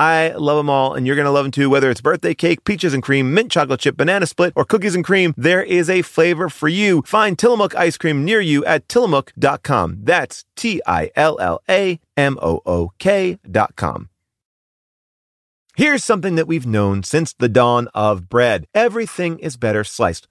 I love them all, and you're going to love them too. Whether it's birthday cake, peaches and cream, mint chocolate chip, banana split, or cookies and cream, there is a flavor for you. Find Tillamook ice cream near you at tillamook.com. That's T I L L A M O O K.com. Here's something that we've known since the dawn of bread. Everything is better sliced.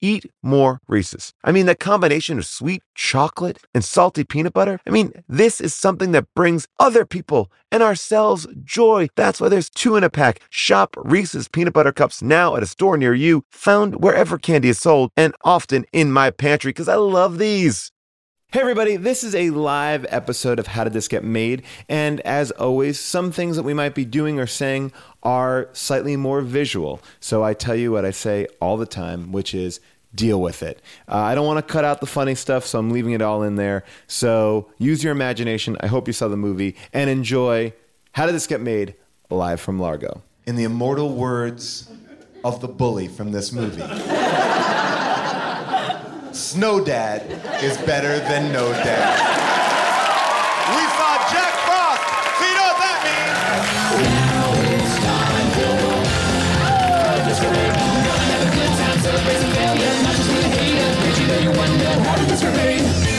eat more Reese's. I mean, that combination of sweet chocolate and salty peanut butter. I mean, this is something that brings other people and ourselves joy. That's why there's two in a pack. Shop Reese's peanut butter cups now at a store near you, found wherever candy is sold, and often in my pantry because I love these. Hey, everybody, this is a live episode of How Did This Get Made? And as always, some things that we might be doing or saying are slightly more visual. So I tell you what I say all the time, which is deal with it. Uh, I don't want to cut out the funny stuff, so I'm leaving it all in there. So use your imagination. I hope you saw the movie and enjoy How Did This Get Made? live from Largo. In the immortal words of the bully from this movie. Snow Dad is better than no dad. We saw Jack Frost, so you know what that means.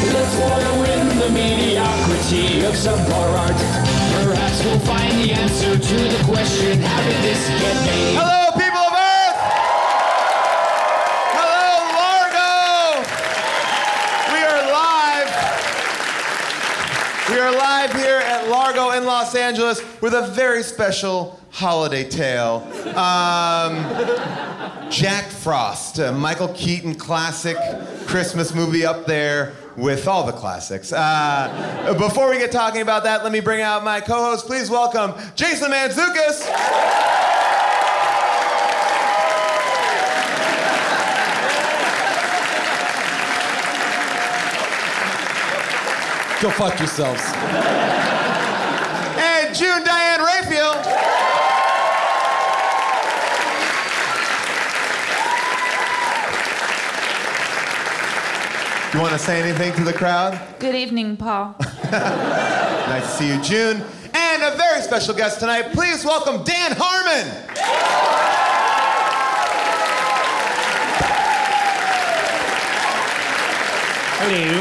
Let's wallow in the mediocrity of subpar art. Perhaps we'll find the answer to the question, how did this get made? Hello, people of Earth! Hello, Largo! We are live. We are live here at Largo in Los Angeles with a very special holiday tale. Um, Jack Frost, Michael Keaton classic Christmas movie up there with all the classics. Uh, before we get talking about that, let me bring out my co host. Please welcome Jason Mantzoukas. Go fuck yourselves. And June Diane Raphael. You want to say anything to the crowd? Good evening, Paul. Nice to see you, June. And a very special guest tonight. Please welcome Dan Harmon. Hello.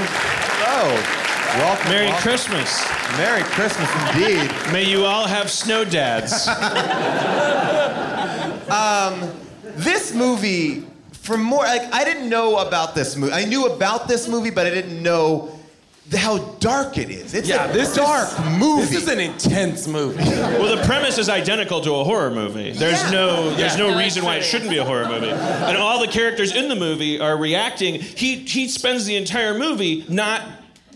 Hello. Welcome. Merry welcome. Christmas. Merry Christmas indeed. May you all have snow dads. Um, this movie, for more, like, I didn't know about this movie. I knew about this movie, but I didn't know the- how dark it is. It's Yeah, a this dark is, movie. This is an intense movie. well, the premise is identical to a horror movie. There's Yeah. no there's Yeah. no reason why it shouldn't be a horror movie. And all the characters in the movie are reacting. He he spends the entire movie not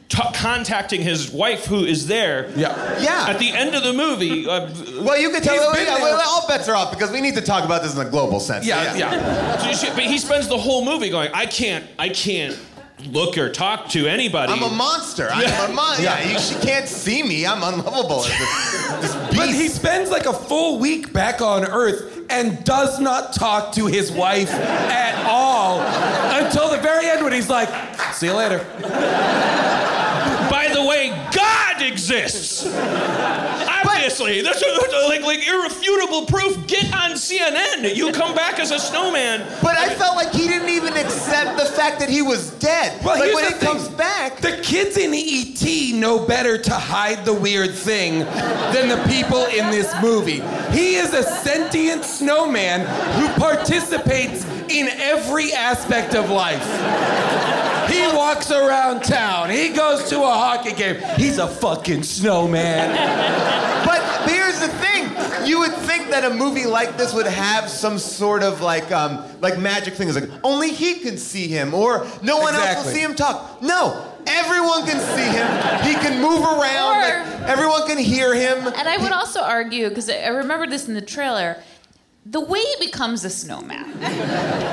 ta contacting his wife who is there. Yeah. Yeah. At the end of the movie, uh, well, you can tell. He's been yeah, well, all bets are off because we need to talk about this in a global sense. Yeah, yeah. but he spends the whole movie going, I can't, I can't look or talk to anybody. I'm a monster. I'm a mon- yeah. you, she can't see me. I'm unlovable as this, this beast. But he spends like a full week back on Earth and does not talk to his wife at all until the very end when he's like, see you later. By the way, God exists. Obviously, that's a, like like irrefutable proof. Get on CNN. You come back as a snowman. But I felt like he didn't even accept the fact that he was dead. Well, like when he thing. comes back. The kids in E.T. know better to hide the weird thing than the people in this movie. He is a sentient snowman who participates in every aspect of life. He walks around town. He goes to a hockey game. He's a fucking snowman. But here's the thing: you would think that a movie like this would have some sort of like, um, like magic thing. It's like only he can see him, or no one else will see him talk. No, everyone can see him. He can move around. Or- like, everyone can hear him. And I would also argue, because I remember this in the trailer, the way he becomes a snowman.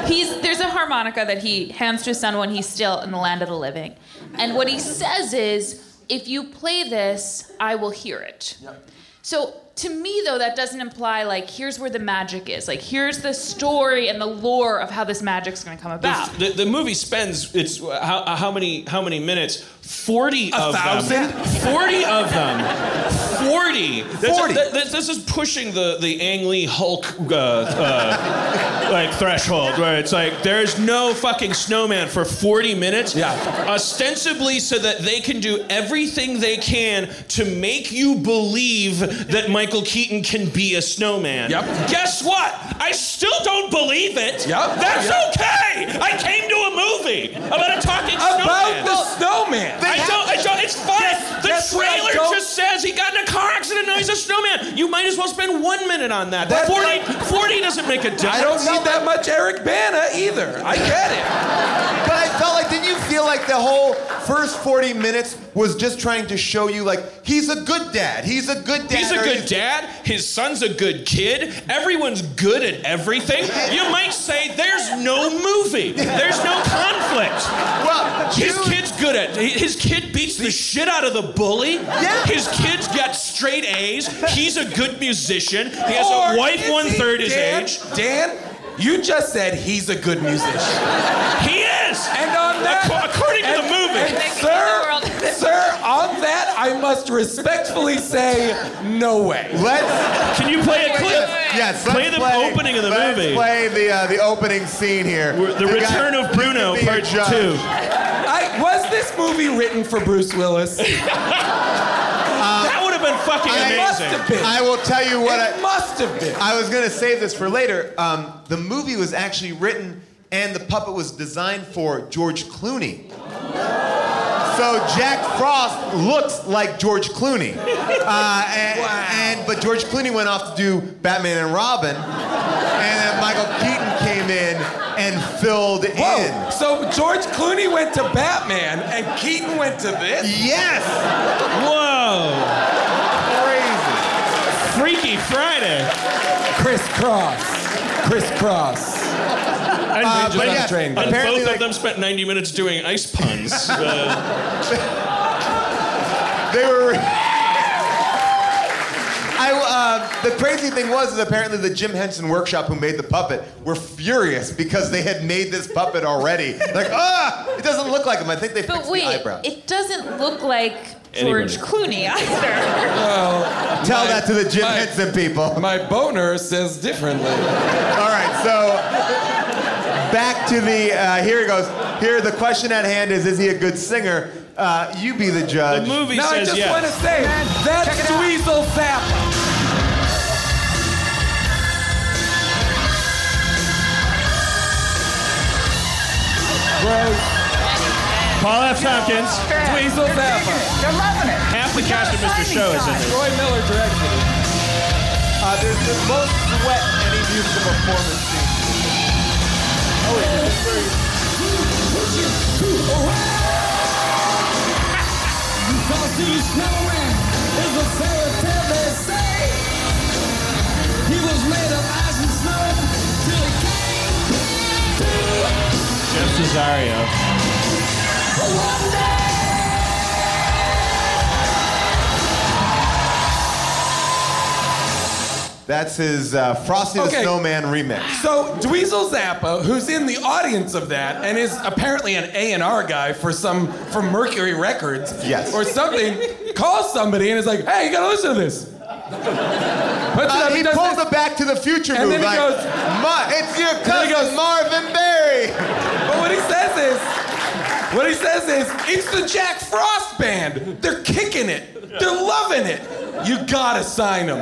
He's there's a harmonica that he hands to his son when he's still in the land of the living. And what he says is, if you play this, I will hear it. So to me though, that doesn't imply like here's where the magic is. Like here's the story and the lore of how this magic's gonna come about. The, the movie spends it's how, how many how many minutes? Forty of thousand? them. Forty of them. Forty. 40. that- that- this is pushing the the Ang Lee Hulk uh, uh, like threshold where it's like there's no fucking snowman for forty minutes. Yeah. Ostensibly so that they can do everything they can to make you believe that Michael Keaton can be a snowman. Yep. Guess what? I still don't believe it. Yep. That's Yep. okay. I came to a movie about a talking About snowman. the snowman. I don't. I don't. It's fine. The guess what I trailer just says he got in a car accident. Now he's a snowman. You might as well spend one minute on that. That- 40, 40 doesn't make a difference. I don't need that much Eric Bana either. I get it. But I felt like, didn't you feel like the whole first 40 minutes was just trying to show you, like, he's a good dad. He's a good dad. He's a good dad. His son's a good kid. Everyone's good at everything. You might say there's no movie. There's no conflict. Well, His kid's good at. His kid beats the shit out of the bully. Yeah. His kid's got straight A's. He's a good musician. He has Or a wife one third his age. Dan, you just said he's a good musician. He is. And on that, Acco- according to the movie. and Next sir, in the world. sir, on that, I must respectfully say, no way. Let's. Can you play a clip? Yes, Play let's the opening of the let's movie. play the uh, the opening scene here. The guy- Return of Bruno, you can be a Part. Two. I, was this movie written for Bruce Willis? that would have been fucking I- It must have been. I will tell you what it I. must have been. I was gonna save this for later. Um, the movie was actually written, and the puppet was designed for George Clooney. So Jack Frost looks like George Clooney, uh, and, and but George Clooney went off to do Batman and Robin, and then Michael Keaton came in and filled Whoa. in. So George Clooney went to Batman and Keaton went to this? Yes, Whoa. Crazy. Freaky Friday. Crisscross. Crisscross. And, Uh, but on a train. and apparently, both like, of them spent 90 minutes doing ice puns. Uh, They were. I, uh, the crazy thing was is apparently the Jim Henson Workshop who made the puppet were furious because they had made this puppet already. Like, ah, it doesn't look like him. I think they But fixed wait, the eyebrows. it doesn't look like George Clooney either. Well, Tell my- that to the Jim my- Henson people. My boner says differently. All right, so back to the. Uh, here he goes. Here, the question at hand is: Is he a good singer? Uh, you be the judge. the judge. movie Now I says just yes. want to say that's Dweezil Zappa. Gross. Paul F. Tompkins. Dweezil Zappa. You're loving it. Half the cast of Mr. Show is in this. Troy Miller directed it. Uh, there's the most sweat any musical performance scene. Frosty the Snowman is a fairy tale they say. He was made of ice and snow till he came to Jeff Cesario. That's his uh, Frosty the Okay. Snowman remix. So Dweezil Zappa, who's in the audience of that and is apparently an A and R guy for some for Mercury Records, Yes. or something, calls somebody and is like, "Hey, you gotta listen to this." Puts it Uh, up, he does pulled this. the Back to the Future movie And move. then he like, goes- "Ma- it's your then he cousin goes- Marvin Berry. But what he says is, what he says is, it's the Jack Frost band. They're kicking it. They're loving it. You gotta sign them.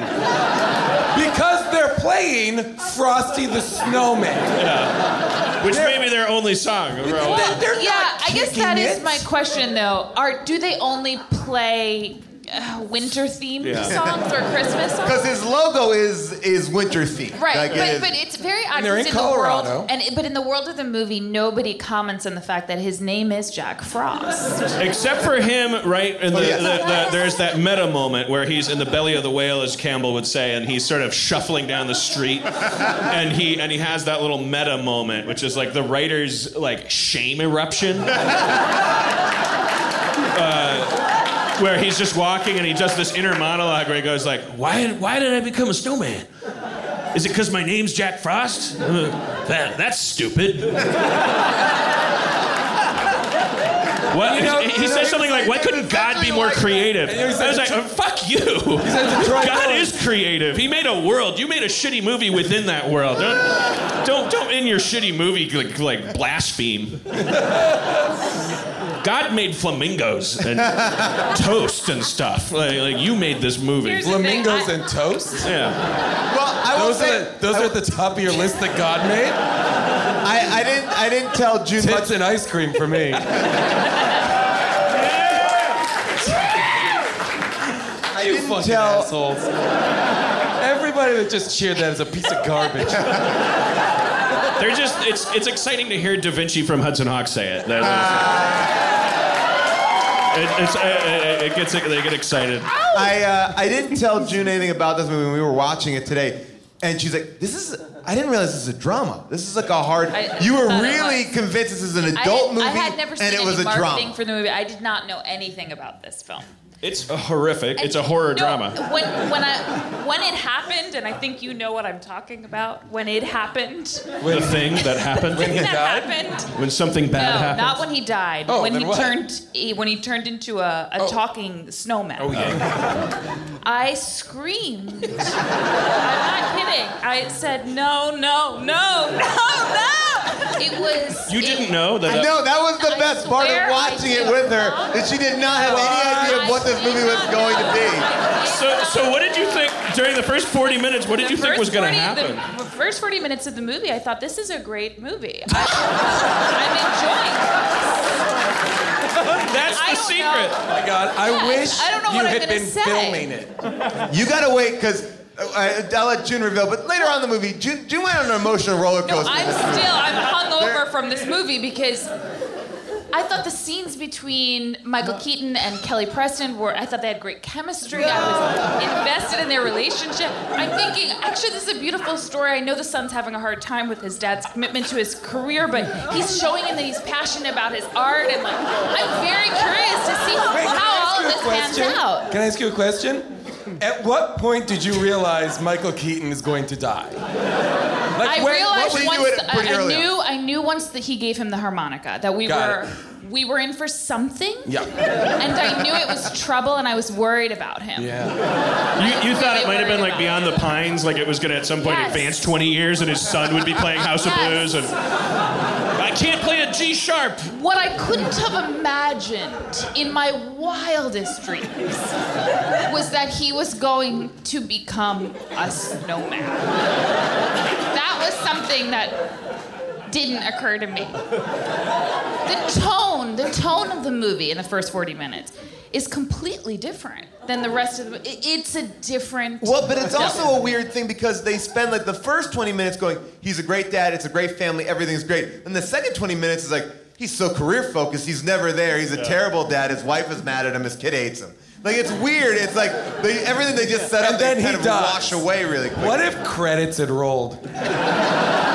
Because they're playing Frosty the Snowman. Yeah. Which may be their only song. They're, they're yeah, not I guess kicking that is my question though. Are do they only play uh, winter themed Yeah. songs or Christmas songs? Because his logo is is winter themed. Right, Like, but, is- but it's very odd. they're 'cause in the Colorado. world, and but in the world of the movie, nobody comments on the fact that his name is Jack Frost. Except for him, right? And the, yes. the, the, there's that meta moment where he's in the belly of the whale, as Campbell would say, and he's sort of shuffling down the street, and he and he has that little meta moment, which is like the writer's like shame eruption. Uh, where he's just walking and he does this inner monologue where he goes like, "Why, why did I become a snowman? Is it because my name's Jack Frost? Uh, that, that's stupid." What? You know- he you know, says something like, "Why couldn't God be more creative?" I was like, "Oh, "Fuck you." said to Troy God is creative. He made a world. You made a shitty movie within that world. Don't, don't, don't in your shitty movie like, like blaspheme. God made flamingos and toast and stuff. Like, like you made this movie. Here's the thing, Flamingos I- and toast? yeah. well, I will Those, say, are, the- those are at the top of your list that God made? I, I didn't I didn't tell June much. Tits and ice cream for me. I You didn't fucking tell. assholes. Everybody that just cheered that is a piece of garbage. They're just. It's it's exciting to hear Da Vinci from Hudson Hawk say it. Ah. That- it, it's, it, it gets they get excited. I uh, I didn't tell June anything about this movie when we were watching it today, and she's like, "This is." I didn't realize this is a drama. This is like a hard. I- you were I thought it really convinced this is an adult didn't- movie, I had never seen and it was a marketing drama. for the movie. I did not know anything about this film. It's a horrific. It's a horror no, drama. When when I when it happened, and I think you know what I'm talking about. When it happened, the thing that happened When he that died? happened. when something bad No, happened. not when he died. Oh, when then he what? turned he, when he turned into a, a oh. talking snowman. Oh, yeah. I screamed. I'm not kidding. I said no, no, no, no, no. It was. you didn't know that. I know that was the I best part of watching it with her. That she did not have any idea of what this movie was going to be. So, so what did you think during the first 40 minutes? What did The you think was going to happen? The, the first 40 minutes of the movie, I thought this is a great movie. I, I'm enjoying. That's the don't secret. know. Oh my God, I Yeah, wish I don't know you what I'm had been say. filming it. You gotta wait because. Uh, I'll let June reveal, but later on in the movie, June, June went on an emotional roller coaster. No. I'm with this movie. still I'm hungover There- from this movie because I thought the scenes between Michael Keaton and Kelly Preston were I thought they had great chemistry. I was invested in their relationship. I'm thinking, actually this is a beautiful story. I know the son's having a hard time with his dad's commitment to his career, but he's showing him that he's passionate about his art and like I'm very curious to see Wait, how all you of a this pans out. Can I ask you a question? At what point did you realize Michael Keaton is going to die? Like I when- realized we knew once it I, I early on. knew I knew once that he gave him the harmonica that we Got were it. we were in for something. Yeah. And I knew it was trouble and I was worried about him. Yeah. You, you thought really it might have been like about Beyond the Pines, like it was going to at some point Yes. advance 20 years and his son would be playing House of Blues and I can't play a G sharp. What I couldn't have imagined in my wildest dreams was that he was going to become a snowman. That was something that didn't occur to me. The tone, the tone of the movie in the first 40 minutes is completely different than the rest of the movie. It's a different. Well, but it's also a weird thing because they spend like the first 20 minutes going, he's a great dad, it's a great family, everything's great. And the second 20 minutes is like, he's so career focused. He's never there. He's a terrible dad. His wife is mad at him. His kid hates him. Like it's weird. It's like they, everything they just set up, And then they he kind of dies. wash away really quick. What if credits had rolled?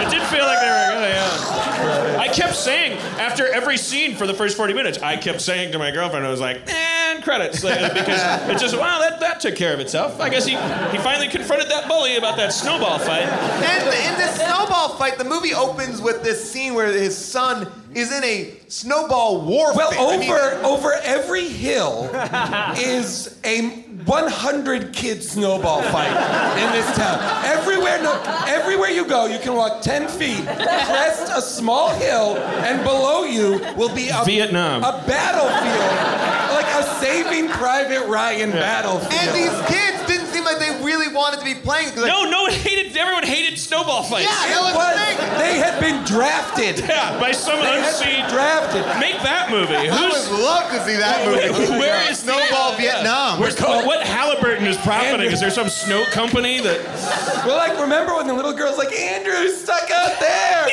It did feel like they were gonna, yeah. I kept saying after every scene for the first 40 minutes, I kept saying to my girlfriend, I was like, and credits. Like, because it's just, wow, that, that took care of itself. I guess he, he finally confronted that bully about that snowball fight. And in this snowball fight, the movie opens with this scene where his son is in a snowball war. Well, I mean, over over every hill is a 100 kid snowball fight in this town. Everywhere, no, everywhere you go, you can walk 10 feet, crest a small hill, and below you will be a Vietnam. a battlefield, like a Saving Private Ryan battlefield. and these kids didn't seem like they really wanted to be playing. Like, No, no one hated, everyone hated snowball fights. Yeah, that was But the thing. they had been drafted. Yeah, by some They had unseen. been drafted. Make that movie. I Who's, would love to see that movie. where is Snowball yeah. Vietnam? Where's, what, what Halliburton is profiting? Is there some snow company that? Well, like, remember when the little girl's like, Andrew's stuck out there?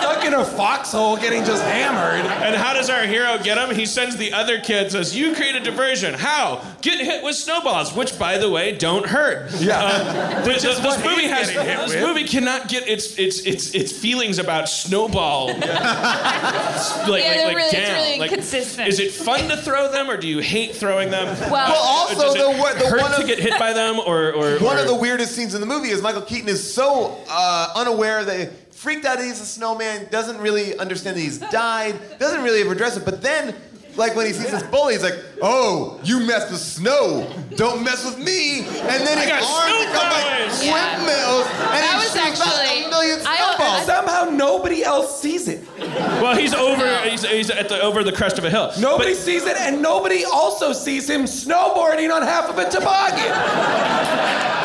stuck in a foxhole getting just hammered. And how does our hero get him? He sends the other kid, says, You create a diversion. How? Get hit with snowballs, which, by the way, don't hurt. Yeah. Uh, th- th- this movie has this with. movie cannot get its its its its feelings about snowball like, Yeah, like, they're like really- it's really Like, inconsistent. Is it fun to throw them, or do you hate throwing them? Well, Well, also Does it the, wa- the hurt one to of, get hit by them, or, or one or- of the weirdest scenes in the movie is Michael Keaton is so uh, unaware that freaked out that he's a snowman, doesn't really understand that he's died, doesn't really ever address it. But then, like when he sees this bully, he's like, "Oh, you mess with snow, don't mess with me." And then I his got arms snow become like powers. Yeah. windmills, and That he was shoots out actually- a million I- snowballs. Somehow nobody else sees it. Well, he's over. He's, he's at the over the crest of a hill. Nobody sees it, and nobody also sees him snowboarding on half of a toboggan.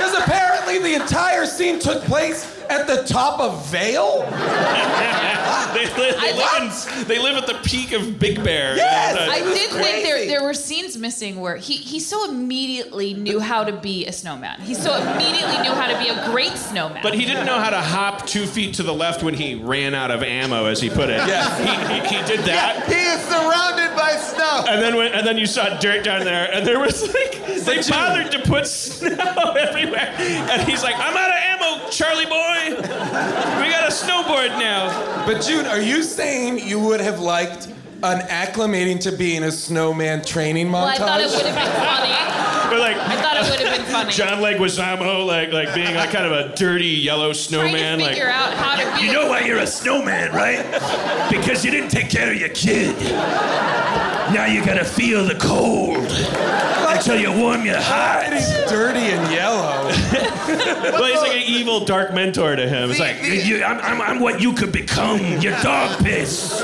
Because apparently the entire scene took place at the top of Vail. they, li- they, live in, they live at the peak of Big Bear. Yes! Uh, I It was did think there, there were scenes missing where he, he so immediately knew how to be a snowman. He so immediately knew how to be a great snowman. But he didn't know how to hop two feet to the left when he ran out of ammo, as he put it. Yes. He, he, he did that. He is surrounded by snow. And then, when, and then you saw dirt down there, and there was like they bothered to put snow everywhere. And he's like, "I'm out of ammo, Charlie boy. We got a snowboard now." But June, are you saying you would have liked an acclimating to being a snowman training montage? well, I thought it would have been funny. But like I thought it would have been funny. John Leguizamo, like like being like kind of a dirty yellow Trying snowman, to like. out how to be. You know why you're a snowman, right? Because you didn't take care of your kid. Now you gotta feel the cold until you warm your heart. He's dirty and yellow. Well, he's like an evil dark mentor to him. It's like, You- you- I'm, I'm, I'm what you could become. Your dog piss.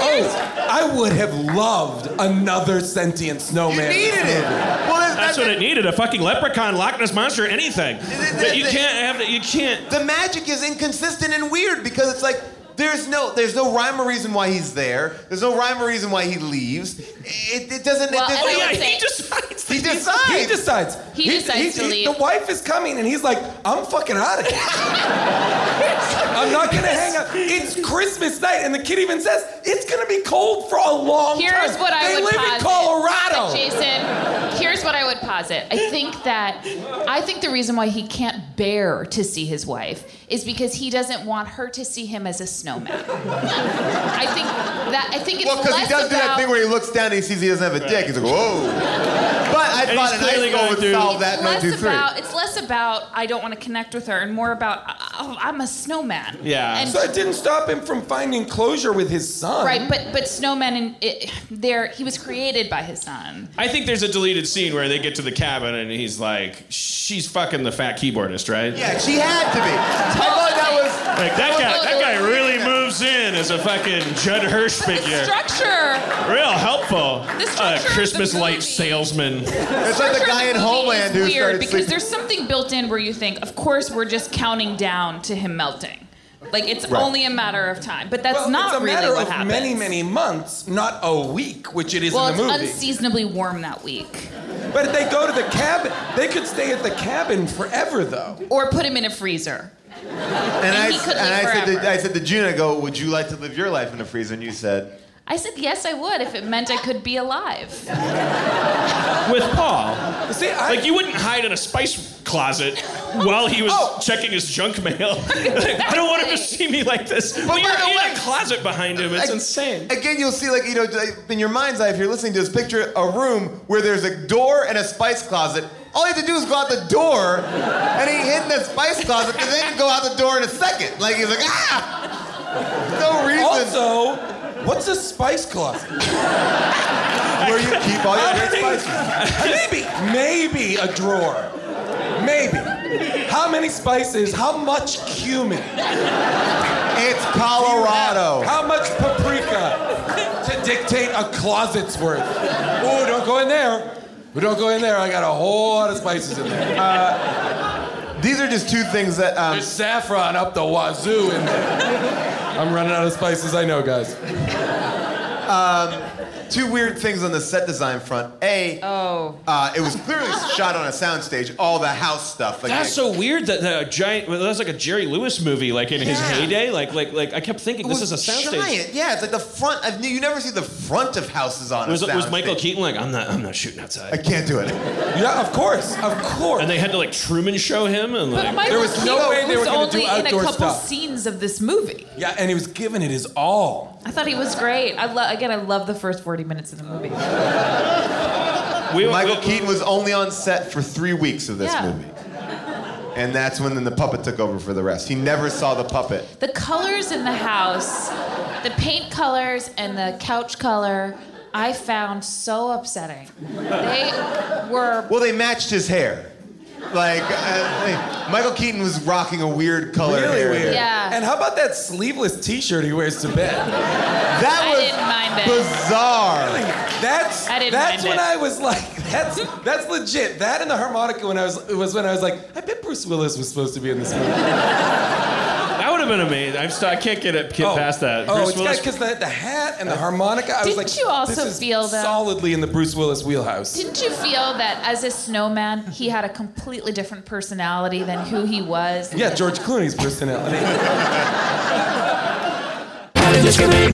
Well, here's- Oh, I would have loved another sentient snowman. You snowman. needed it. Well, that's, that's what it needed—a fucking leprechaun, Loch Ness monster, anything. But you can't have that. You can't. the magic is inconsistent and weird because it's like there's no there's no rhyme or reason why he's there. There's no rhyme or reason why he leaves. It, it doesn't. Well, it and doesn't I Yeah, he say- decides. he decides. He decides. He decides to leave. The wife is coming, and he's like, "I'm fucking out of here. I'm not gonna hang out. It's Christmas night, and the kid even says it's gonna be cold for a long time. Here's what I they would live posit. in Colorado. Jason, here's what I would posit. I think that I think the reason why he can't bear to see his wife is because he doesn't want her to see him as a snowman. I think that I think it's Well, because he less does do that thing where he looks down and he sees he doesn't have a dick. He's like, whoa. But I And thought he's an ice roll going would through- solve that. No, less about it's less about I don't want to connect with her and more about oh, I'm a snowman. Yeah. And So it didn't stop him from finding closure with his son. right, but but snowmen and it, there he was created by his son. I think there's a deleted scene where they get to the cabin and he's like, "She's fucking the fat keyboardist, right?" Yeah, she had to be. I thought that was. Like that guy. That guy really moves in as a fucking Judd Hirsch figure. Structure. Real helpful. The Uh, structure of the Christmas light movie. salesman. It's like the guy in Homeland is who weird because sleeping. there's something built in where you think, of course, we're just counting down to him melting. Like it's Right. only a matter of time, but that's Well, not it's a really matter what of happens. many, many months, not a week, which it is well, in the movie. Well, it's unseasonably warm that week, but if they go to the cabin, they could stay at the cabin forever, though. or put him in a freezer. And, I, he could and live I said, to, forever. I said to June, I go, would you like to live your life in a freezer? And you said, I said yes, I would if it meant I could be alive. With Paul. See, I, Like, you wouldn't hide in a spice closet while he was Oh. checking his junk mail. I don't want him to see me like this. But, by you're in way- a closet behind him. It's Ag- insane. Again, you'll see, like, you know, in your mind's eye, if you're listening to this, picture a room where there's a door and a spice closet. All you had to do is go out the door, and he hid in the spice closet, and then go out the door in a second. Like, he's like, ah! No reason. also, what's a spice closet? where you keep all your great spices. maybe, maybe a drawer. Maybe. How many spices? How much cumin? It's Colorado. How much paprika to dictate a closet's worth? Oh, don't go in there. Oh, Don't go in there. I got a whole lot of spices in there. These are just two things that, um, There's saffron up the wazoo in there. I'm running out of spices. I know, guys. Two weird things on the set design front. A, Oh. uh, it was clearly shot on a soundstage, all the house stuff. Like, That's so weird that the giant. Well, that's like a Jerry Lewis movie, like in his heyday. Like, like, like I kept thinking this is a soundstage. giant. Yeah, it's like the front. I've, you never see the front of houses on Was, a was Michael. Keaton like, I'm not, I'm not shooting outside. I can't do it. Yeah, of course, of course. And they had to like Truman show him and like. Michael There was no way they were was gonna do only in a outdoor couple stuff. scenes of this movie. yeah, and he was giving it his all. I thought he was great. I lo- again, I love the first 40 minutes of the movie. we, Michael we- Keaton was only on set for three weeks of this Yeah. movie. And that's when then the puppet took over for the rest. He never saw the puppet. The colors in the house, the paint colors and the couch color, I found so upsetting. They were Well, they matched his hair. Like, uh, Michael Keaton was rocking a weird color Really hair. weird. Yeah. And how about that sleeveless T-shirt he wears to bed? That I was didn't mind it. bizarre. That's I didn't that's mind when it. I was like, that's that's legit. That and the harmonica when I was it was when I was like, I bet Bruce Willis was supposed to be in this movie. that would have been amazing. I'm still, I can't get it get oh. past that. Oh, Bruce it's Willis- because the, the hat and the harmonica. I was Didn't like, you also this is feel that- solidly in the Bruce Willis wheelhouse? Didn't you feel that as a snowman, he had a completely different personality than who he was? Yeah, George Clooney's personality.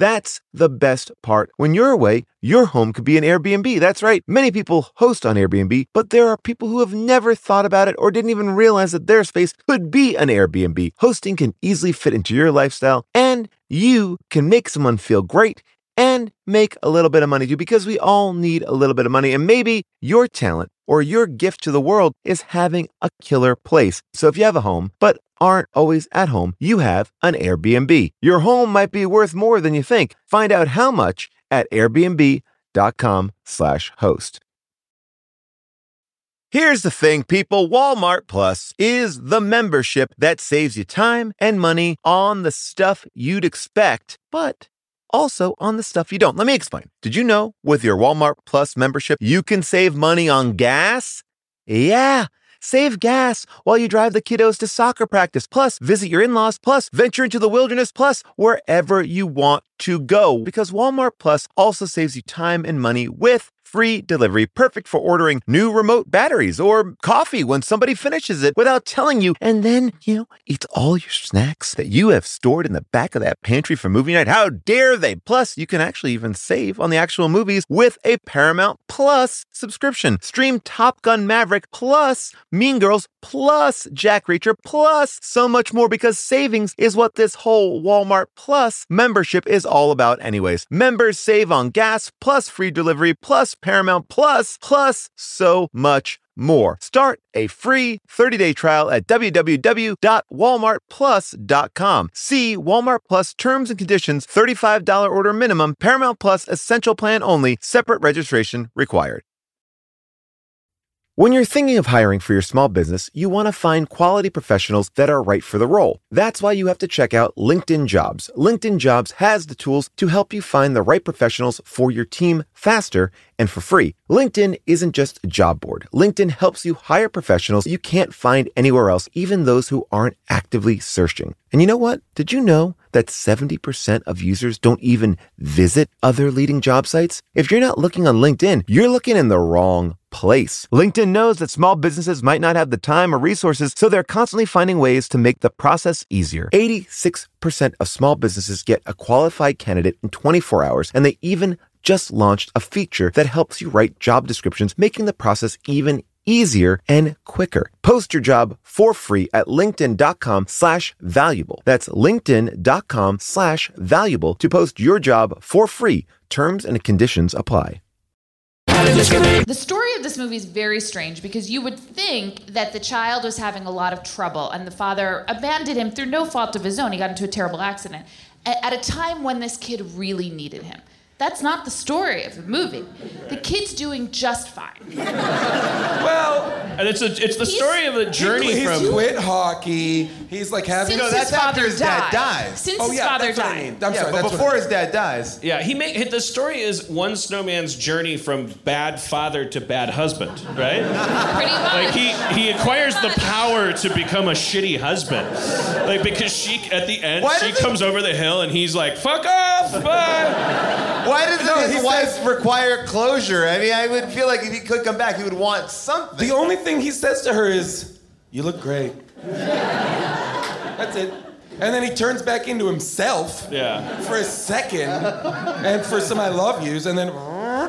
That's the best part. When you're away, your home could be an Airbnb. That's right. Many people host on Airbnb, but there are people who have never thought about it or didn't even realize that their space could be an Airbnb. Hosting can easily fit into your lifestyle, and you can make someone feel great and make a little bit of money too, because we all need a little bit of money. And maybe your talent or your gift to the world is having a killer place. So if you have a home, but aren't always at home, you have an Airbnb. Your home might be worth more than you think. Find out how much at airbnb.com slash host. Here's the thing, people. Walmart Plus is the membership that saves you time and money on the stuff you'd expect, but also on the stuff you don't. Let me explain. Did you know with your Walmart Plus membership, you can save money on gas? Yeah. Save gas while you drive the kiddos to soccer practice, plus visit your in laws, plus venture into the wilderness, plus wherever you want to go. Because Walmart Plus also saves you time and money with free delivery, perfect for ordering new remote batteries or coffee when somebody finishes it without telling you. And then, you know, eats all your snacks that you have stored in the back of that pantry for movie night. How dare they? Plus, you can actually even save on the actual movies with a Paramount Plus subscription. Stream Top Gun Maverick plus Mean Girls plus Jack Reacher plus so much more because savings is what this whole Walmart Plus membership is all about anyways. Members save on gas plus free delivery plus Paramount Plus plus so much more. Start a free 30-day trial at www.walmartplus.com. See Walmart Plus terms and conditions, $35 order minimum, Paramount Plus essential plan only, separate registration required. When you're thinking of hiring for your small business, you want to find quality professionals that are right for the role. That's why you have to check out LinkedIn Jobs. LinkedIn Jobs has the tools to help you find the right professionals for your team faster and for free. LinkedIn isn't just a job board. LinkedIn helps you hire professionals you can't find anywhere else, even those who aren't actively searching. And you know what? Did you know that 70% of users don't even visit other leading job sites? If you're not looking on LinkedIn, you're looking in the wrong place. LinkedIn knows that small businesses might not have the time or resources, so they're constantly finding ways to make the process easier. 86% of small businesses get a qualified candidate in 24 hours, and they even just launched a feature that helps you write job descriptions, making the process even easier and quicker. Post your job for free at linkedin.com slash valuable. That's linkedin.com slash valuable to post your job for free. Terms and conditions apply. The story of this movie is very strange because you would think that the child was having a lot of trouble and the father abandoned him through no fault of his own. He got into a terrible accident at a time when this kid really needed him. That's not the story of the movie. The kid's doing just fine. Well, And it's a it's the He's- story of a journey he's from quit hockey. He's like having. Since No, his that's after father his dad dies. Since oh his yeah, father that's what I died. mean. I'm yeah, sorry, but that's before what I his dad dies. Yeah, he made the story is one snowman's journey from bad father to bad husband, right? Pretty much. Like he he acquires the power to become a shitty husband, like because she at the end Why she does he- comes over the hill and he's like fuck off, bye. Why does No, his wife says- require closure? I mean, I would feel like if he could come back, he would want something. The only thing he says to her is, "You look great." That's it. And then he turns back into himself Yeah. for a second, and for some "I love yous," and then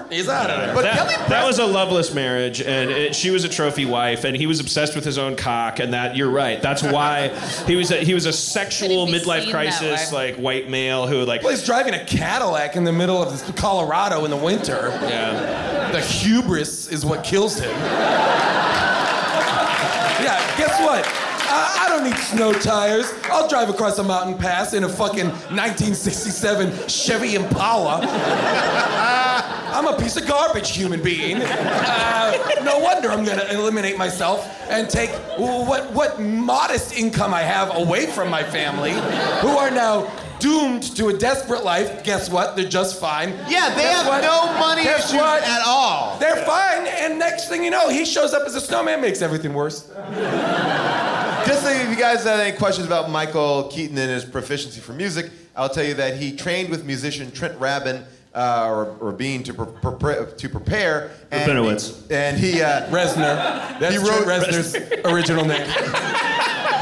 he's out of there. But that, Kelly that was a loveless marriage, and it, she was a trophy wife, and he was obsessed with his own cock, and that you're right. That's why he was a, he was a sexual midlife crisis, like white male who like Well, he's driving a Cadillac in the middle of Colorado in the winter. yeah. The hubris is what kills him. yeah, guess what? I, I don't need snow tires. I'll drive across a mountain pass in a fucking 1967 Chevy Impala. I'm a piece of garbage human being. Uh, no wonder I'm gonna eliminate myself and take what, what modest income I have away from my family, who are now doomed to a desperate life. Guess what? They're just fine. Yeah, they Guess have what? no money Guess issues what? at all. They're fine, and next thing you know, he shows up as a snowman, makes everything worse. Just so if you guys had any questions about Michael Keaton and his proficiency for music, I'll tell you that he trained with musician Trent Rabin uh, or, or Bean to, pre- pre- to prepare. And Rabinowitz. He, and he, uh, Reznor. That's He Trent wrote- Reznor's original name.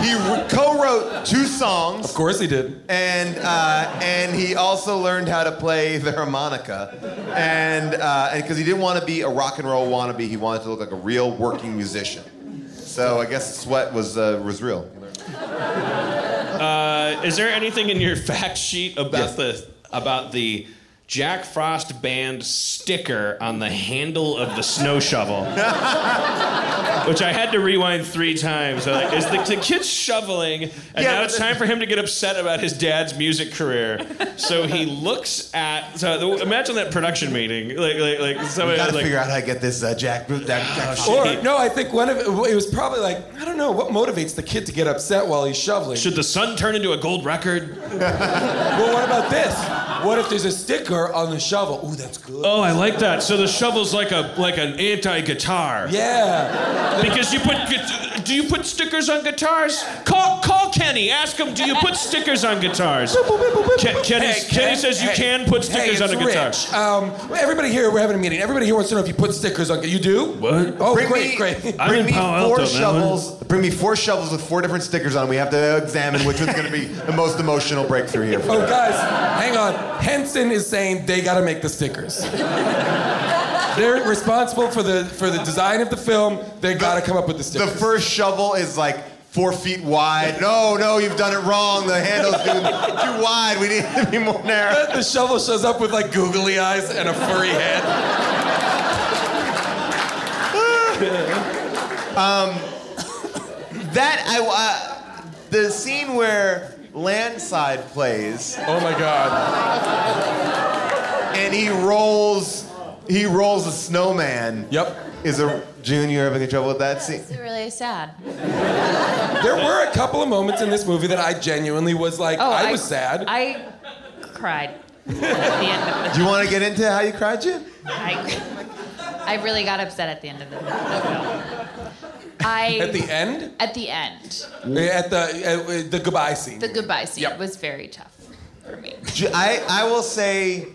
he re- co-wrote two songs. Of course he did. and uh, and he also learned how to play the harmonica, and uh, and because he didn't want to be a rock and roll wannabe, he wanted to look like a real working musician. So I guess sweat was uh, was real. Uh, is there anything in your fact sheet about Yes. the about the Jack Frost band sticker on the handle of the snow shovel? Which I had to rewind three times. I'm Like, is the, the kid shoveling, and Yeah, now it's the- time for him to get upset about his dad's music career. So he looks at. So the, imagine that production meeting, like like like somebody Got to like, figure out how to get this uh, Jack. Jack, Jack Or, no, I think one of it, it was probably like, I don't know, what motivates the kid to get upset while he's shoveling? should the sun turn into a gold record? well, what about this? What if there's a sticker on the shovel? Ooh, that's good. Oh, I like that. So the shovel's like a like an anti-guitar. Yeah. Because you put, do you put stickers on guitars? Call, call Kenny. Ask him, do you put stickers on guitars? Ken, Kenny, Hey, Kenny says you hey, can put stickers hey, on a it's guitar. Rich. Um, everybody here, we're having a meeting. Everybody here wants to know if you put stickers on. You do? What? Oh, Bring great, me, great. I'm bring in me Palo four Alto, man. shovels. Bring me four shovels with four different stickers on. them. We have to examine which one's going to be the most emotional breakthrough here. Oh, guys, hang on. Henson is saying they got to make the stickers. They're responsible for the for the design of the film. They got to come up with the stickers. The first shovel is like four feet wide. No, no, you've done it wrong. The handle's too, too wide. We need to be more narrow. the shovel shows up with like googly eyes and a furry head. That I uh, the scene where Landslide plays Oh my god. and he rolls he rolls a snowman. Yep. Is a Junior having trouble with that scene? It's really sad. There were a couple of moments in this movie that I genuinely was like, Oh, I was sad. I cried at the end of the Do you want to get into how you cried, Jim? I, I really got upset at the end of the I At the end? at the end, At the uh, the goodbye scene. the goodbye scene Yep. was very tough for me. I, I will say,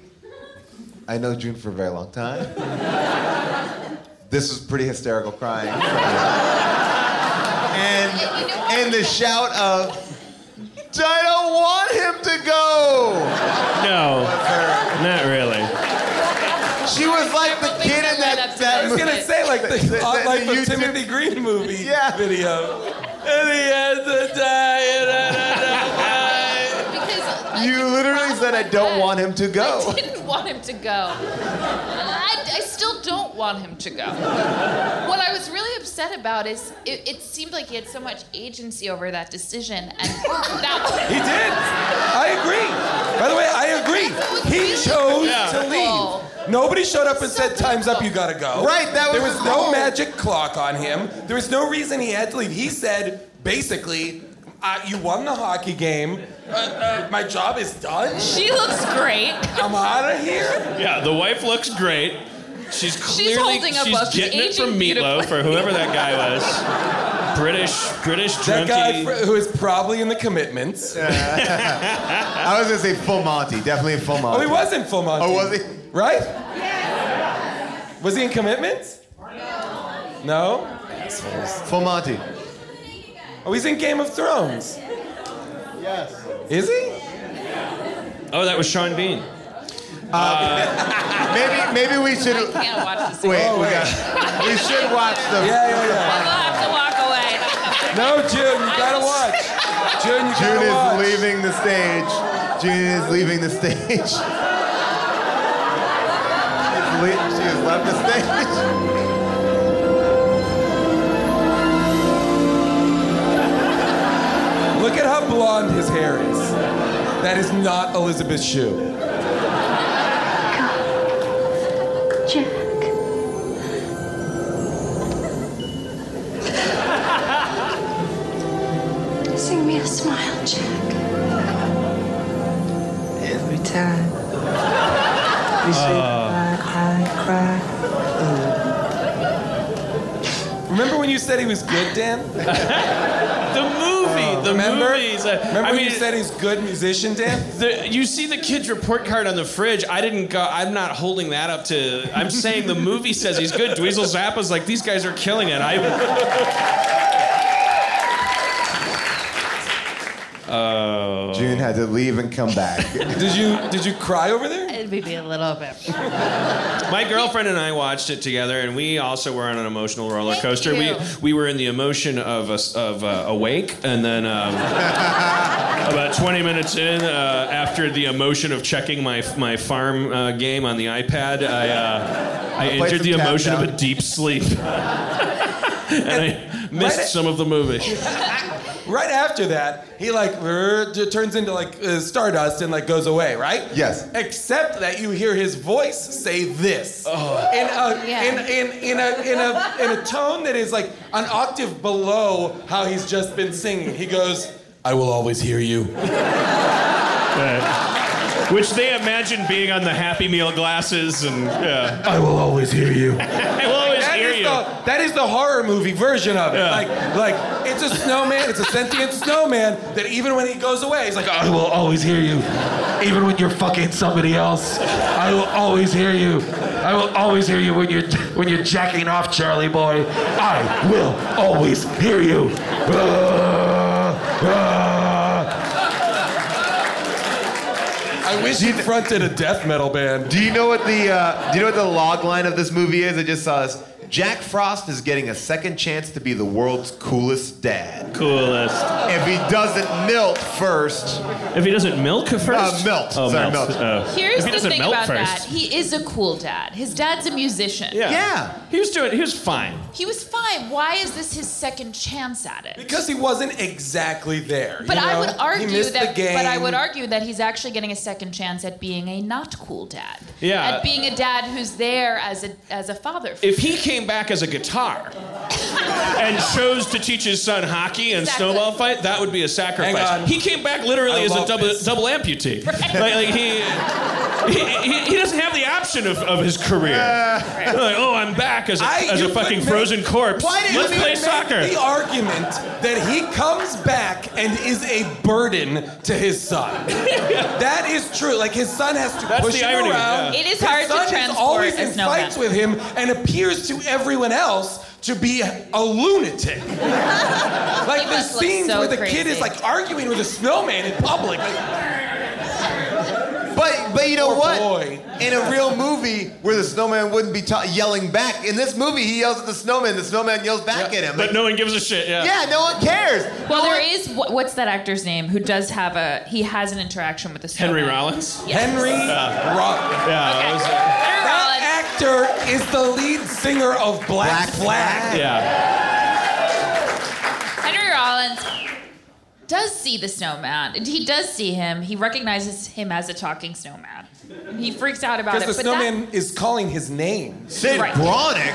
I know June for a very long time. This was pretty hysterical crying. and, and the shout of, I don't want him to go. No, not really. She was like the kid in that, that I was movie. gonna say like the, The- Odd the- Life the of Timothy Green movie Yeah. video. And he has to die. Because I You think the literally said, I don't want him to go. I didn't want him to go. I, I still don't want him to go. What I was really upset about is it, it seemed like he had so much agency over that decision, and that He did. I agree. By the way, I agree. He chose to leave. Nobody showed up and said, "Time's up. You gotta go." Right, that was There was no whole- magic clock on him. There was no reason he had to leave. He said, basically, uh, "You won the hockey game. Uh, uh, my job is done. she looks great. I'm out of here." Yeah, the wife looks great. She's clearly she's, holding a she's book. She's getting it from Meatloaf beautifully. or whoever that guy was. British, British That guy fr- who is probably in the commitments. I was gonna say full Monty, definitely full Monty. Oh, he was in Full Monty. Oh, was he? Right? Yes. Was he in commitments? No. Full Monty. Oh, he's in Game of Thrones. Yes. Is he? oh, that was Sean Bean. Uh, maybe maybe we should I can't watch this. wait. Oh, we, wait. got, we should watch the. Yeah, yeah, yeah. We'll have to walk away. No, June, you gotta watch. June, you June gotta is watch. leaving the stage. June is leaving the stage. She's le- she has left the stage. Look at how blonde his hair is. That is not Elizabeth Shue. God. Jack. Sing me a smile, Jack. Every time we say goodbye, I cry. Remember when you said he was good, Dan? The movie, the Remember? movies. uh, Remember I when mean, you said he's good musician, Dan? the, you see the kid's report card on the fridge. I didn't go. I'm not holding that up to. I'm saying the movie says he's good. Dweezil Zappa's like these guys are killing it. I. Oh. June had to leave and come back. Did you did you cry over there? Maybe a little bit. My girlfriend and I watched it together, and we also were on an emotional roller coaster. We we were in the emotion of us of uh, awake, and then um, about 20 minutes in, uh, after the emotion of checking my my farm uh, game on the iPad, I uh, I played entered the Tap emotion of a deep sleep, and I missed Right- some of the movie. Right after that, he like turns into like uh, stardust and like goes away, right? Yes. Except that you hear his voice say this in a Yeah. in, in, in a in a in a tone that is like an octave below how he's just been singing. He goes, "I will always hear you." Which they imagine being on the Happy Meal glasses, and yeah, I will always hear you. I will always That hear you. the that is the horror movie version of it. Yeah. Like like it's a snowman, it's a sentient snowman that even when he goes away, he's like, I "Oh, will always hear you. Even when you're fucking somebody else, I will always hear you. I will always hear you when you're when you're jacking off, Charlie boy. I will always hear you. Ah, ah. I wish he fronted a death metal band." Do you know what the uh, Do you know what the log line of this movie is? I just saw this. Jack Frost is getting a second chance to be the world's coolest dad. Coolest. If he doesn't milt first, If he doesn't milk first? Uh, melt. Oh, Sorry, melt. melt. Oh. Here's if he the doesn't thing melt about first. that. He is a cool dad. His dad's a musician. Yeah. Yeah. He was doing. He was fine. He was fine. Why is this his second chance at it? Because he wasn't exactly there. But you I know? would He argue missed that. the game. But I would argue that he's actually getting a second chance at being a not cool dad. Yeah. At being a dad who's there as a as a father. If he came back as a guitar and chose to teach his son hockey and Exactly. snowball fight, that would be a sacrifice. He came back literally I as a double, this. double amputee. Like, like he, he, he, he doesn't have the option of, of his career. Like, oh, I'm back as a, I- as a fucking could frozen corpse. Why did Let's you play make soccer. The argument that he comes back and is a burden to his son. that is true. Like his son has to That's push the him irony, around. yeah. It is His hard to son is transport always in snowman. fights with him and appears to everyone else to be a lunatic. like He the scenes so where the kid is like arguing with a snowman in public. Like, But but you know Poor what? boy. In a real movie where the snowman wouldn't be ta- yelling back, in this movie he yells at the snowman, the snowman yells back at him. But Like, no one gives a shit. Yeah. yeah, no one cares. well, No there one- is what's that actor's name who does have a he has an interaction with the snowman. Henry. Rollins. Yes. Henry Rock. Yeah. Okay. Actor is the lead singer of Black, Black Flag. Flag. yeah. Henry Rollins does see the snowman. He does see him. He recognizes him as a talking snowman. He freaks out about it. Because the but that- snowman is calling his name. Sid Right. Gronic.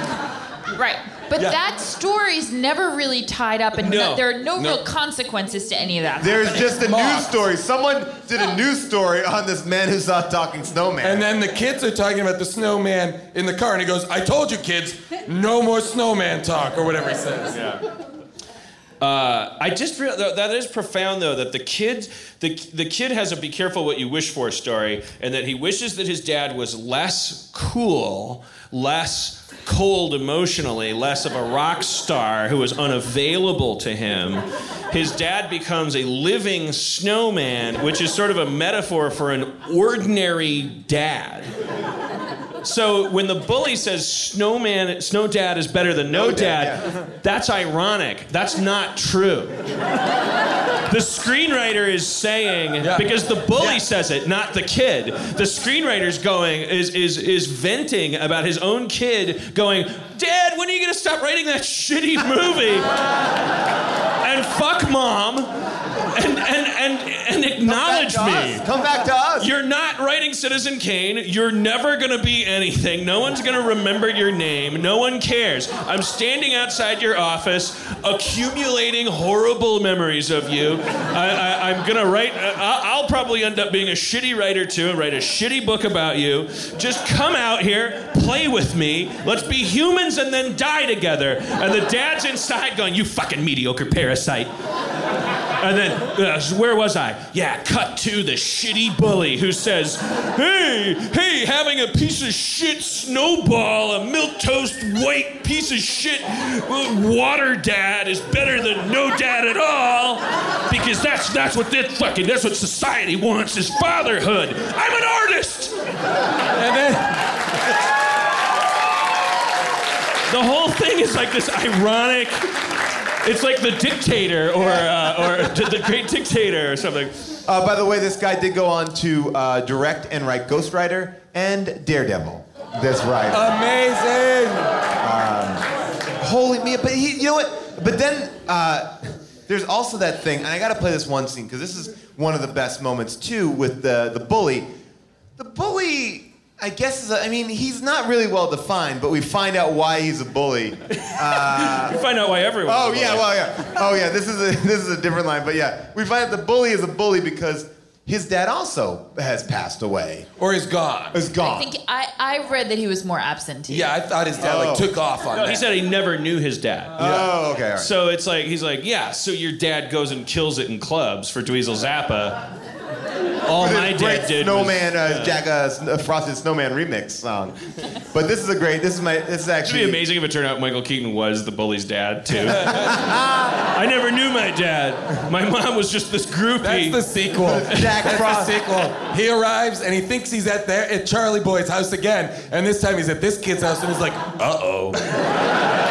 Right. But Yeah. that story's never really tied up, and No. no- there are no, No. real consequences to any of that. There's happening. just a mocked. news story. Someone did a news story on this man who saw a talking snowman. And then the kids are talking about the snowman in the car, and he goes, I told you, kids, no more snowman talk, or whatever he says. Uh, I just real that is profound though that the kid the the kid has a be careful what you wish for story and that he wishes that his dad was less cool, less cold emotionally, less of a rock star who is unavailable to him. His dad becomes a living snowman, which is sort of a metaphor for an ordinary dad. So when the bully says snowman, snow dad is better than no, No dad, dad, that's ironic. That's not true. The screenwriter is saying Yeah. because the bully Yeah. says it, not the kid. The screenwriter's going is is is venting about his own kid, going, Dad, when are you gonna stop writing that shitty movie? and fuck mom, and and acknowledge Come me. us. Come back to us. You're not writing Citizen Kane. You're never going to be anything. No one's going to remember your name. No one cares. I'm standing outside your office, accumulating horrible memories of you. I, I, I'm going to write, uh, I'll I'll probably end up being a shitty writer too and write a shitty book about you. Just come out here, play with me. Let's be humans and then die together. And the dad's inside going, You fucking mediocre parasite. And then, uh, where was I? Yeah, cut to the shitty bully who says, Hey, hey, having a piece of shit snowball, a milk toast white piece of shit uh, water dad is better than no dad at all. Because that's that's what this fucking that's what society wants is fatherhood. I'm an artist. And then, The whole thing is like this ironic. It's like the dictator or uh, or the great dictator or something. Uh, by the way, this guy did go on to uh, direct and write Ghost Rider and Daredevil. That's right. amazing. Holy me! But he, you know what? But then uh, there's also that thing, and I got to play this one scene because this is one of the best moments too with the the bully. The bully, I guess, is a, I mean, he's not really well defined, but we find out why he's a bully. Uh, you find out why everyone. Oh yeah, well yeah. Oh yeah, this is a this is a different line, but yeah, we find out the bully is a bully because his dad also has passed away. Or he's gone. Is gone. I think I, I read that he was more absentee. Yeah, I thought his dad like Oh. took off on No, that. he said he never knew his dad. oh, okay. All right. So it's like he's like, yeah. So your dad goes and kills it in clubs for Dweezil Zappa. All with my dad great did was- Snowman, uh, yeah. Jack uh, uh, Frosted Snowman remix song. But this is a great. This is my. This is actually. It'd actually be amazing if it turned out Michael Keaton was the bully's dad too. I never knew my dad. My mom was just this groupie. That's the sequel. Jack That's Frost. the sequel. He arrives and he thinks he's at there at Charlie Boy's house again, and this time he's at this kid's house and he's like, "Uh oh."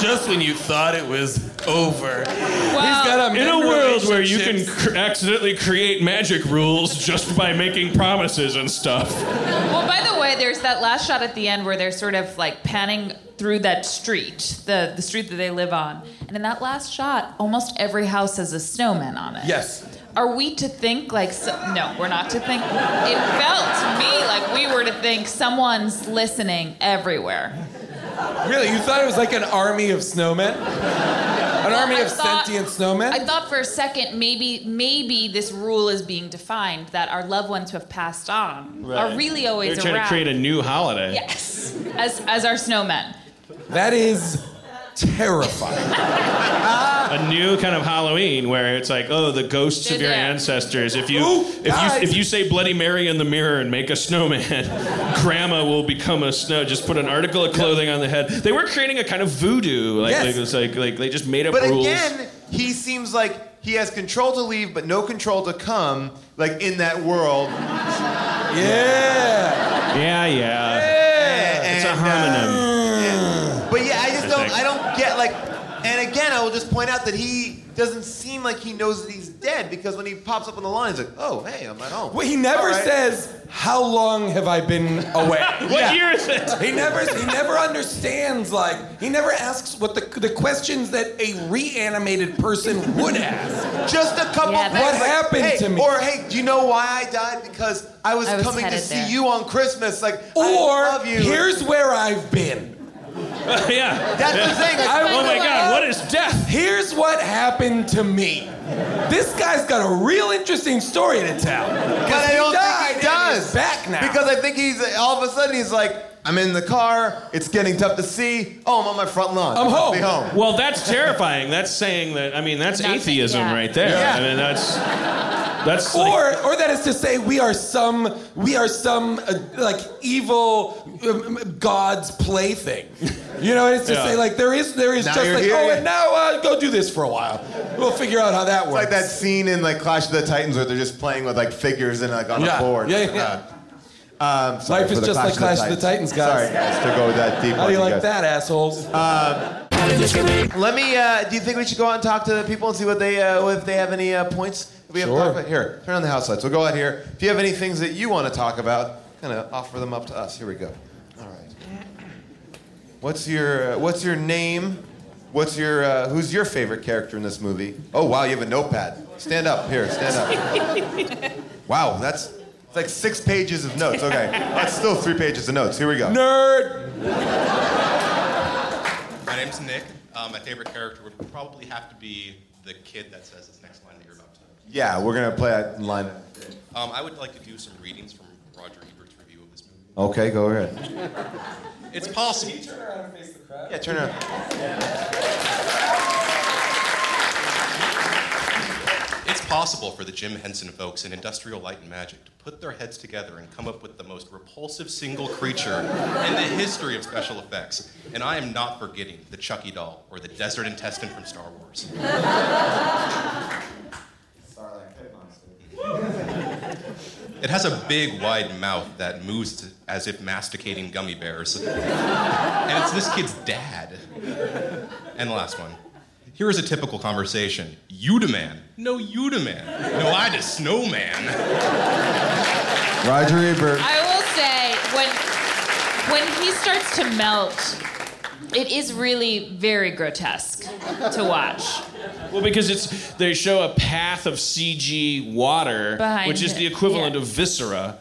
Just when you thought it was over. he's got a in a world where you can cr- accidentally create magic rules just by making promises and stuff. Well, by the way, there's that last shot at the end where they're sort of like panning through that street, the, the street that they live on. And in that last shot, almost every house has a snowman on it. Yes. Are we to think like, so, no, we're not to think. It felt to me like we were to think someone's listening everywhere. Really? You thought it was like an army of snowmen? An army I of thought- sentient snowmen? I thought for a second maybe maybe this rule is being defined that our loved ones who have passed on are really always They're trying around. to create a new holiday. yes, as as our snowmen. that is terrifying. A new kind of Halloween where it's like, oh, the ghosts of They're your there. ancestors. If you Ooh, if guys. you if you say Bloody Mary in the mirror and make a snowman, Grandma will become a snow. Just put an article of clothing on the head. They were creating a kind of voodoo. Like, Yes. like it was like like they just made up But rules. again, he seems like he has control to leave, but no control to come. Like in that world. Yeah. yeah, yeah. Yeah. It's a And, uh, homonym. But yeah, I just I don't. think. I don't get like. And again, I will just point out that he doesn't seem like he knows that he's dead because when he pops up on the line, he's like, "Oh, hey, I'm at home." Well, he never All right. says, "How long have I been away?" What year is it? He never, he never understands. Like, he never asks what the the questions that a reanimated person would ask. Just a couple Yeah, things. What like, happened hey, to me? Or hey, do you know why I died? Because I was, I was coming to see there. you on Christmas. Like, Or I love you. here's where I've been. yeah. That's the thing. Like, I- Oh my God! What is death? Here's what happened to me. This guy's got a real interesting story to tell. But I don't think he does. he's back now. Because I think he's all of a sudden he's like, I'm in the car. It's getting tough to see. Oh, I'm on my front lawn. I'm home. Be home. Well, that's terrifying. That's saying that. I mean, that's Nothing, atheism yeah. right there. Yeah. I mean, that's that's like- or, or that is to say, we are some, we are some uh, like evil um, God's plaything. You know, it's to Yeah. say like there is, there is Now just like, here, oh, yeah. and now uh, go do this for a while. We'll figure out how that It's works. like that scene in like Clash of the Titans where they're just playing with like figures and like on Yeah. a board. Yeah, yeah. Uh, um, sorry Life is for the just like Clash of the Titans, guys. Sorry, guys, to go that deep. How do you like guys. that, assholes? Let me. Uh, do you think we should go out and talk to the people and see what they, uh, if they have any uh, points? That We have to Sure. talk about? Here, turn on the house lights. We'll go out here. If you have any things that you want to talk about, kind of offer them up to us. Here we go. All right. What's your uh, What's your name? What's your uh, Who's your favorite character in this movie? Oh wow, you have a notepad. Stand up here. Stand up. wow, that's it's like six pages of notes. Okay, that's still three pages of notes. Here we go. Nerd. My name's Nick. Uh, my favorite character would probably have to be the kid that says this next line that you're about to. Yeah, we're gonna play that in line. Um, I would like to do some readings from Roger Ebert's review of this movie. Okay, go ahead. It's possible. Yeah, turn around. It's possible for the Jim Henson folks in Industrial Light and Magic to put their heads together and come up with the most repulsive single creature in the history of special effects. And I am not forgetting the Chucky doll or the desert intestine from Star Wars. It has a big, wide mouth that moves as if masticating gummy bears. And it's this kid's dad. And the last one. Here is a typical conversation. You the man. No, you the man. No, I the snowman. Roger Ebert. I will say when when he starts to melt, it is really very grotesque to watch. Well, because it's they show a path of CG water, Behind which is the equivalent yeah. of viscera.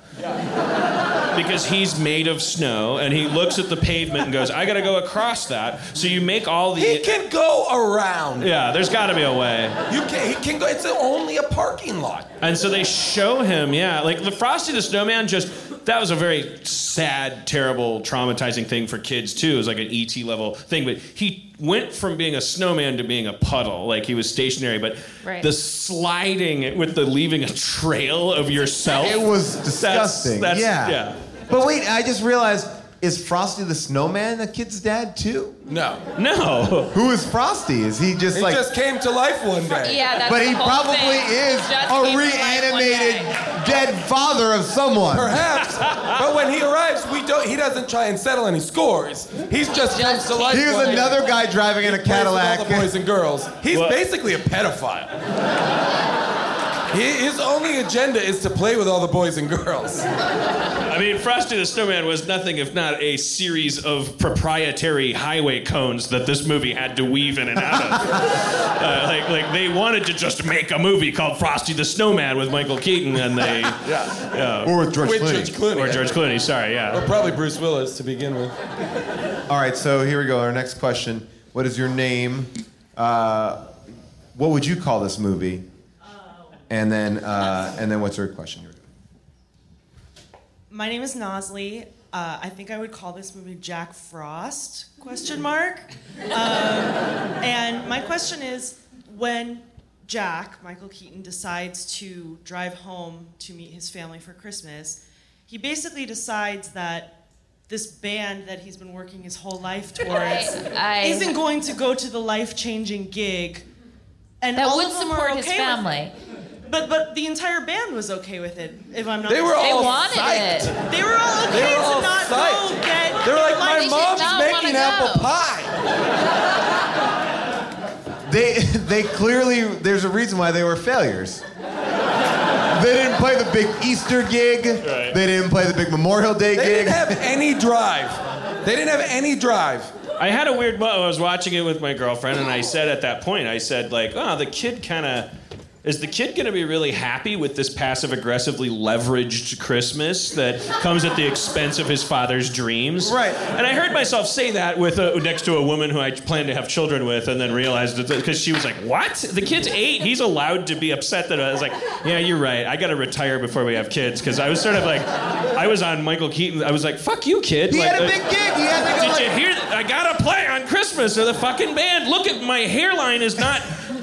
Because he's made of snow, and he looks at the pavement and goes, "I got to go across that." So you make all the He can go around. yeah. There's got to be a way. You can. He can go. It's only a parking lot. And so they show him, yeah, like the Frosty the Snowman just that was a very sad, terrible, traumatizing thing for kids too. It was like an ET level thing. But he went from being a snowman to being a puddle. Like he was stationary, but Right. the sliding with the leaving a trail of yourself. It was that's- disgusting. That's, yeah. yeah. But wait, I just realized is Frosty the Snowman a kid's dad too? No. No. Who is Frosty? Is he just He like? just came to life one day. Yeah, that's but the he whole probably thing. is Just a came to reanimated dead father of someone. Perhaps, but when he arrives, we don't. He doesn't try and settle any scores. He's just, comes to life. He was one day. another guy driving in a He plays with Cadillac. All the boys and girls. He's Well- basically a pedophile. He, his only agenda is to play with all the boys and girls. I mean, Frosty the Snowman was nothing if not a series of proprietary highway cones that this movie had to weave in and out of. uh, like, like they wanted to just make a movie called Frosty the Snowman with Michael Keaton, and they yeah, Or with George With Clooney. George Clooney. or George Clooney. Sorry, yeah, Or probably Bruce Willis to begin with. All right, so here we go. Our next question: What is your name? Uh, what would you call this movie? And then, uh, and then, what's your question? Here we go. My name is Nosley. Uh, I think I would call this movie Jack Frost? Question mark. Um, and my question is, when Jack Michael Keaton decides to drive home to meet his family for Christmas, he basically decides that this band that he's been working his whole life towards I- I- isn't going to go to the life-changing gig. And That all would of them support are his okay with family. But but the entire band was okay with it. If I'm not They were They all wanted psyched. it. they were all okay They were to all not psyched. go get. They were like, my mom's making apple pie. They, they clearly. There's a reason why they were failures. They didn't play the big Easter gig. They didn't play the big Memorial Day They gig. They didn't have any drive. They didn't have any drive. I had a weird. I was watching it with my girlfriend, and I said at that point, I said like, "Oh, the kid kind of." Is the kid going to be really happy with this passive aggressively leveraged Christmas that comes at the expense of his father's dreams? Right. And I heard myself say that with a, next to a woman who I planned to have children with, and then realized because she was like, "What? The kid's eight. He's allowed to be upset." That I was like, "Yeah, you're right. I got to retire before we have kids." Because I was sort of like, I was on Michael Keaton. I was like, "Fuck you, kid." he Like, had a uh, big gig. He had to go. did like- you hear? I gotta play on Christmas or the fucking band. Look at my hairline is not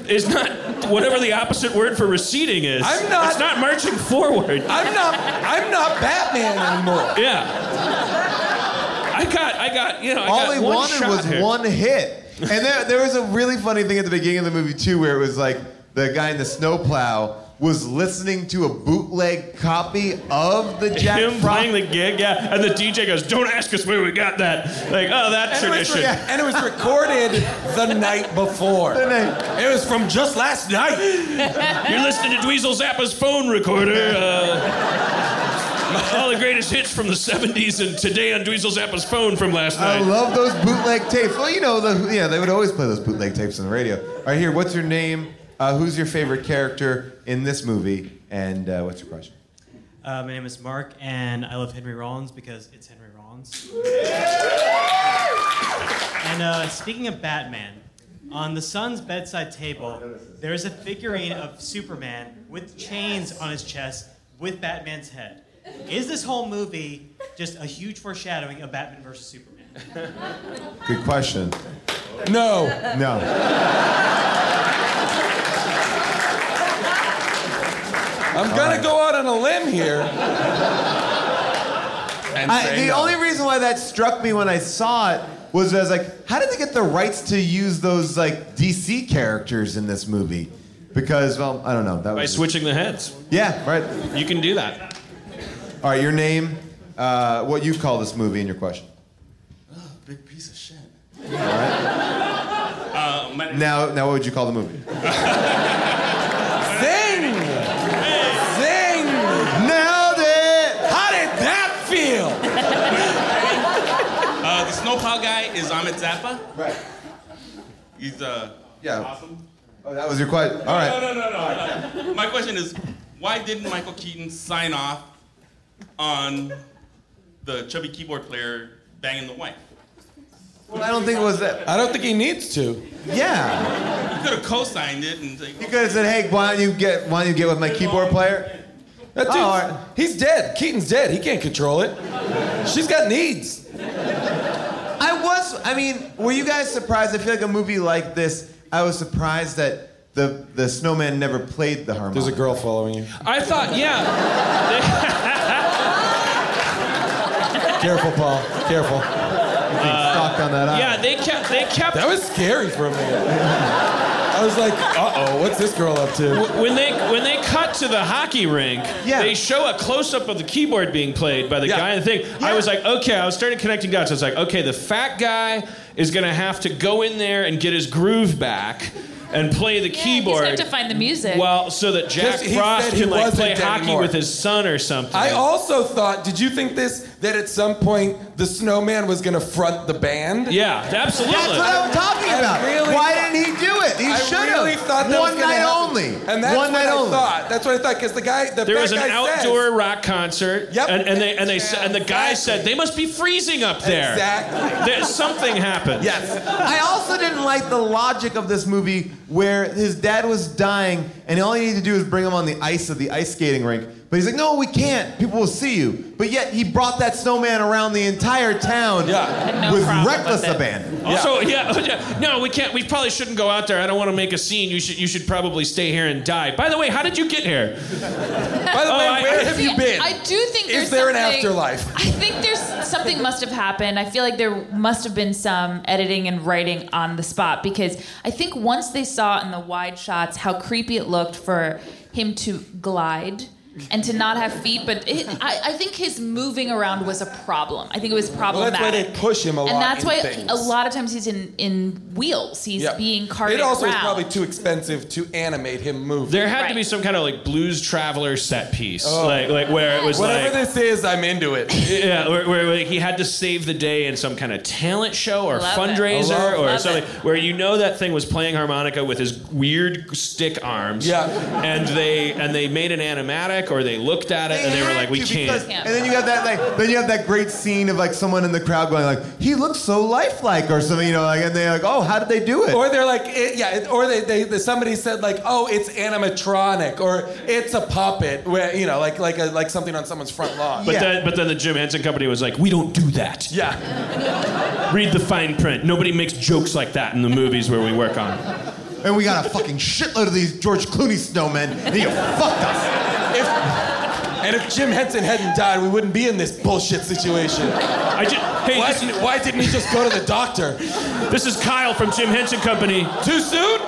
is not whatever the opposite word for receding is. I'm not- It's not marching forward. I'm not. I'm not Batman anymore. Yeah. I got I got you know I All got he one wanted shot was here. one hit. And there, there was a really funny thing at the beginning of the movie too, where it was like the guy in the snowplow was listening to a bootleg copy of the Jack Him Frost. playing the gig, yeah, and the DJ goes, "Don't ask us where we got that." Like, oh, that And it, was tradition. re- and it was recorded the night before. The night- It was from just last night. You're listening to Dweezil Zappa's phone recorder. Uh, all the greatest hits from the 70s and today on Dweezil Zappa's phone from last night. I love those bootleg tapes. Well, you know, the, yeah, they would always play those bootleg tapes on the radio. All right, here, what's your name? Uh, who's your favorite character in this movie? And uh, what's your question? Uh, my name is Mark, and I love Henry Rollins because it's Henry Rollins. and uh, speaking of Batman, on the son's bedside table, there is a figurine of Superman with chains on his chest with Batman's head. Is this whole movie just a huge foreshadowing of Batman versus Superman? Good question. No. No. I'm gonna go out on a limb here. And I, the no. only reason why that struck me when I saw it was I was like, how did they get the rights to use those like DC characters in this movie? Because well, I don't know. That was By just- switching the heads. Yeah, right. You can do that. All right, your name, uh, what you call this movie, and your question. Big piece of shit. All right. Uh, my Now, now, what would you call the movie? Zing! Zing! Nailed it! How did that feel? uh, the snowplow guy is Ahmet Zappa. Right. He's uh, Yeah. awesome. Oh, that was your question. All right. No, no, no, no, no. My question is, why didn't Michael Keaton sign off on the chubby keyboard player banging the wife? Well, I don't think it was that. I don't think he needs to. Yeah. He could have co-signed it and say, You could have said, "Hey, why don't you get why don't you get with my keyboard player?" That dude's, Oh, all right. He's dead. Keaton's dead. He can't control it. She's got needs. I was. I mean, were you guys surprised? I feel like a movie like this. I was surprised that the the snowman never played the harmonica. There's a girl following you. I thought, yeah. Careful, Paul. Careful. Stalked on that eye. Yeah, they kept they kept That was scary for a minute. I was like, uh oh, what's this girl up to? when they when they cut to the hockey rink, Yeah. they show a close up of the keyboard being played by the Yeah. guy in the thing. I was like, okay, I was starting connecting dots. I was like, okay, the fat guy is gonna have to go in there and get his groove back and play the He's keyboard. going to find the music. well, so that Jack 'Cause he Frost said can like play hockey anymore. with his son or something. I also thought, did you think this, that at some point the snowman was gonna front the band? yeah, absolutely. That's what I'm talking about. really Why thought- didn't he do it? He I should really have. thought that One was gonna night happen. only. And that's One what night I only. thought. That's what I thought, because the guy, the there fat was an outdoor says- rock concert, Yep. and, and they and they said, and the guy said they must be freezing up there. Exactly. There- something happened. Yes. I also didn't like the logic of this movie where his dad was dying and all you need to do is bring him on the ice of the ice skating rink. But he's like, no, we can't. People will see you. But yet he brought that snowman around the entire town Yeah. no with reckless with it. abandon. Also, yeah. yeah, no, we can't. We probably shouldn't go out there. I don't want to make a scene. You should. You should probably stay here and die. By the way, how did you get here? By the Oh, way, I- where I have you been? I do think there's Is there an afterlife? I think there's something must have happened. I feel like there must have been some editing and writing on the spot because I think once they saw in the wide shots how creepy it looked for him to glide and to not have feet, but it, I, I think his moving around was a problem. I think it was Well, problematic. that's why they push him a lot. and that's in why things. a lot of times he's in, in wheels. He's Yeah. being carted It also around. was probably too expensive to animate him move. There had to be some kind of like blues traveler set piece, oh. like like where it was Whatever like. this is, I'm into it. yeah, where, where, where he had to save the day in some kind of talent show or Love fundraiser Love- or love something, it. where you know that thing was playing harmonica with his weird stick arms. Yeah. and they and they made an animatic or they looked at it and they were like, we to can't. and then you have that like then you have that great scene of like someone in the crowd going like he looks so lifelike or something you know like and they're like oh how did they do it Or they're like, it, yeah, it- or they, they, they, somebody said like, oh, it's animatronic, or it's a puppet, where you know, like like a, like something on someone's front lawn. But Yeah. then, but then the Jim Henson Company was like, we don't do that. yeah, Read the fine print. Nobody makes jokes like that in the movies where we work on. and we got a fucking shitload of these George Clooney snowmen and you fucked us if, and if Jim Henson hadn't died, we wouldn't be in this bullshit situation. I just, hey, Why this, didn't, why didn't he just go to the doctor? this is Kyle from Jim Henson Company. Too soon?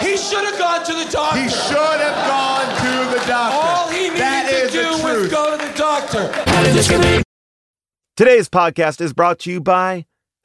He should have gone to the doctor. he should have gone to the doctor All he needed that to do was go to the doctor. Today's podcast is brought to you by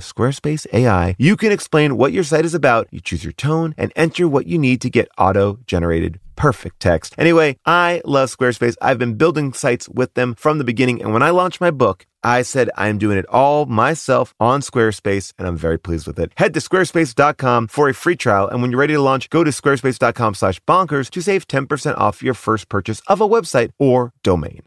with Squarespace AI, you can explain what your site is about. You choose your tone and enter what you need to get auto generated perfect text. Anyway, I love Squarespace. I've been building sites with them from the beginning. And when I launched my book, I said I'm doing it all myself on Squarespace, and I'm very pleased with it. Head to squarespace.com for a free trial, and when you're ready to launch, go to squarespace.com slash bonkers to save 10% off your first purchase of a website or domain.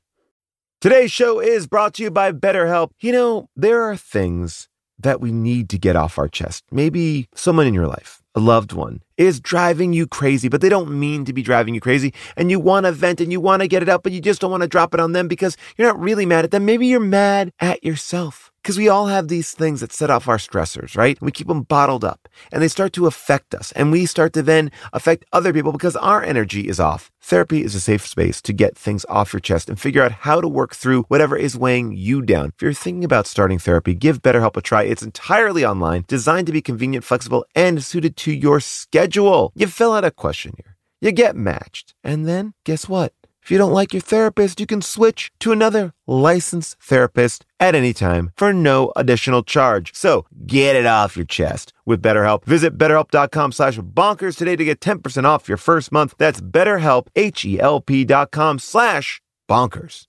Today's show is brought to you by BetterHelp. You know, there are things that we need to get off our chest. Maybe someone in your life, a loved one, is driving you crazy, but they don't mean to be driving you crazy. And you want to vent and you want to get it out, but you just don't want to drop it on them because you're not really mad at them. Maybe you're mad at yourself. Because we all have these things that set off our stressors, right? We keep them bottled up and they start to affect us. And we start to then affect other people because our energy is off. Therapy is a safe space to get things off your chest and figure out how to work through whatever is weighing you down. If you're thinking about starting therapy, give BetterHelp a try. It's entirely online, designed to be convenient, flexible, and suited to your schedule. You fill out a questionnaire, you get matched, and then guess what? If you don't like your therapist, you can switch to another licensed therapist at any time for no additional charge. So get it off your chest with BetterHelp. Visit betterhelp.com slash bonkers today to get 10% off your first month. That's betterhelp, H-E-L-P dot com slash bonkers.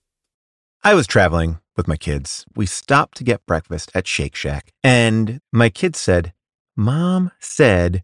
I was traveling with my kids. We stopped to get breakfast at Shake Shack. And my kids said, Mom said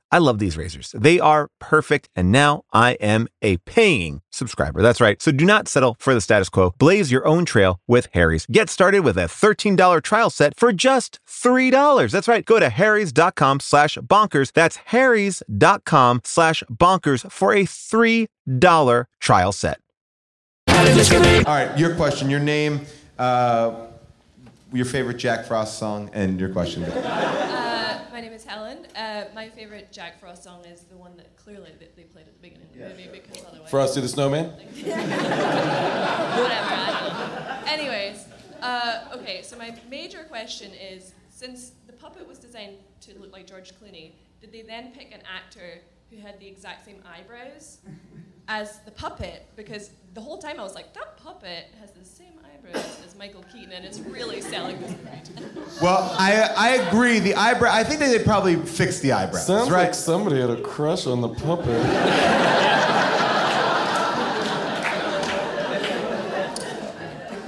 I love these razors. They are perfect, and now I am a paying subscriber. That's right. So do not settle for the status quo. Blaze your own trail with Harry's. Get started with a $13 trial set for just $3. That's right. Go to harrys.com slash bonkers. That's harrys.com slash bonkers for a $3 trial set. All right, your question, your name, uh, your favorite Jack Frost song, and your question. My name is Helen. Uh, my favorite Jack Frost song is the one that clearly that they played at the beginning of the movie because otherwise. Frosty the Snowman? Whatever. I don't know. Anyways, uh, okay. So my major question is: since the puppet was designed to look like George Clooney, did they then pick an actor who had the exact same eyebrows as the puppet? Because the whole time I was like, that puppet has the same eyebrows as Michael Keaton, and it's really selling this movie. Well, I I agree. The eyebrow. I think they probably fixed the eyebrows. Sounds right? like somebody had a crush on the puppet.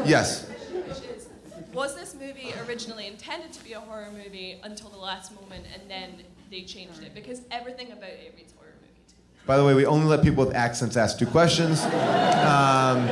Yes. Was this movie originally intended to be a horror movie until the last moment, and then they changed it? Because everything about it reads horror movie. By the way, we only let people with accents ask two questions. Um,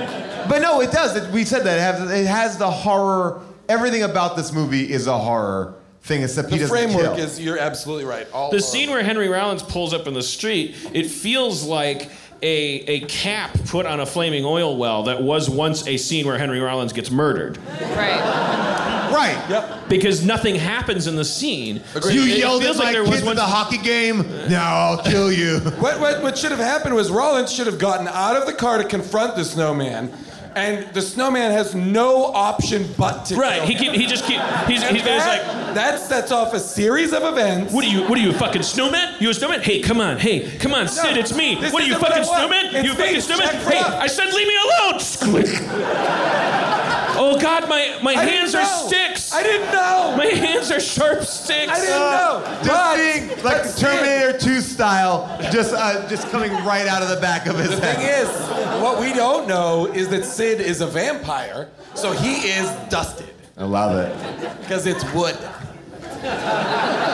but no, it does. It, we said that it has, it has the horror. Everything about this movie is a horror thing, except he The doesn't framework kill. is, you're absolutely right. All The scene where Henry Rollins pulls up in the street, it feels like a, a cap put on a flaming oil well that was once a scene where Henry Rollins gets murdered. Right. Right. Yep. Because nothing happens in the scene. You It- it yelled at feels like my there was kids at the hockey game. Now I'll kill you. What, what, what should have happened was Rollins should have gotten out of the car to confront the snowman, and the snowman has no option but to Right, kill he him. keep, he just keep he's, he's, he's like that, that sets off a series of events. What are you? What are you, a fucking snowman? You a snowman? Hey, come on. Hey, come on, Sid. It's me. this What are you, isn't what fucking want. snowman? It's you a me, fucking snowman? Hey, Frost. I said leave me alone. Squeak. oh God, my my I hands are sticks. I didn't know. My hands are sharp sticks. I didn't know. Just But- being like but Terminator 2 style, just uh, just coming right out of the back of his The head. The thing is, what we don't know is that Sid is a vampire, so he is dusted I love it. because it's wood.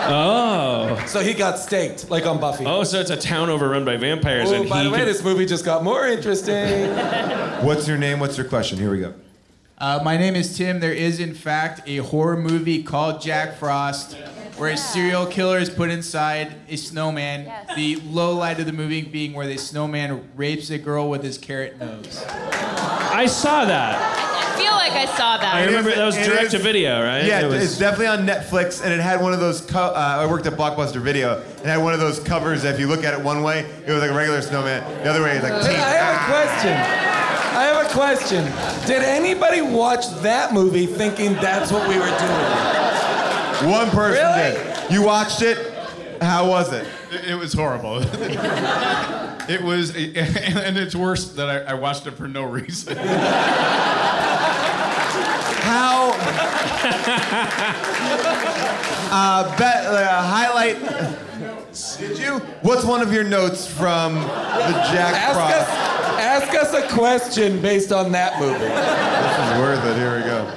Oh. So he got staked, like on Buffy. Oh, so it's a town overrun by vampires, Oh, and by he the way, can- this movie just got more interesting. What's your name? What's your question? Here we go. Uh, my name is Tim. There is, in fact, a horror movie called Jack Frost, where a serial killer is put inside a snowman. The low light of the movie being where the snowman rapes a girl with his carrot nose. I saw that. I feel like I saw that. I remember that was It direct to video, right? Yeah, It was- it's definitely on Netflix, and it had one of those. Co- uh, I worked at Blockbuster Video, and it had one of those covers. That if you look at it one way, it was like a regular snowman. The other way, it's like I have a question. I have a question. Did anybody watch that movie thinking that's what we were doing? One person Really? did. You watched it. How was it? It, it was horrible. it was, and it's worse that I, I watched it for no reason. How? uh, bet, uh, highlight. Did you? What's one of your notes from the Jack Ask Frost? us, ask us a question based on that movie. This is worth it. Here we go.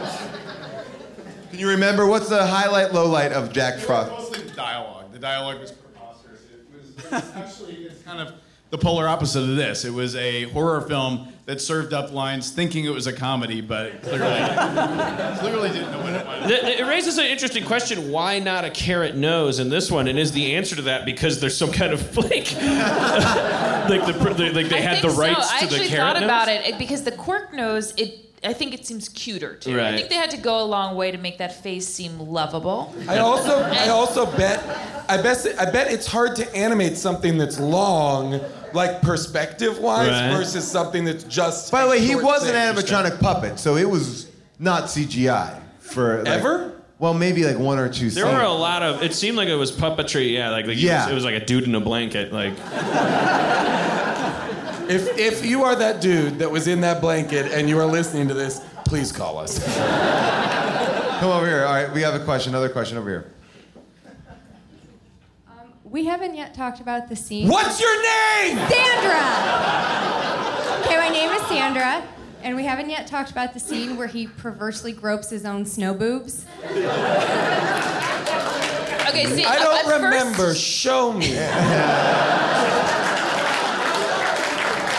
Can you remember what's the highlight, low light of Jack Frost? Mostly the dialogue. The dialogue was preposterous. It was. Actually, it's kind of the polar opposite of this. It was a horror film that served up lines thinking it was a comedy, but clearly, clearly didn't know what it was. It raises an interesting question: Why not a carrot nose in this one? And is the answer to that because there's some kind of like, like the, the like they I had the rights so. I to the actually thought about it it- because the quirk nose. It I think it seems cuter too. I think they had to go a long way to make that face seem lovable. I also, I also bet, I bet, I bet it's hard to animate something that's long, like perspective-wise, Right. versus something that's just. By the way, he was an thing. animatronic puppet, so it was not CGI for like, Ever? Well, maybe like one or two. There scenes. were a lot of. It seemed like it was puppetry. Yeah, like, like he Yeah. was- it was like a dude in a blanket. Like If if you are that dude that was in that blanket and you are listening to this, please call us. Come over here. All right, we have a question. Another question over here. We haven't yet talked about the scene. What's your name? Sandra! Okay, my name is Sandra, and we haven't yet talked about the scene where he perversely gropes his own snow boobs. Okay, see, I don't first- remember. Show me.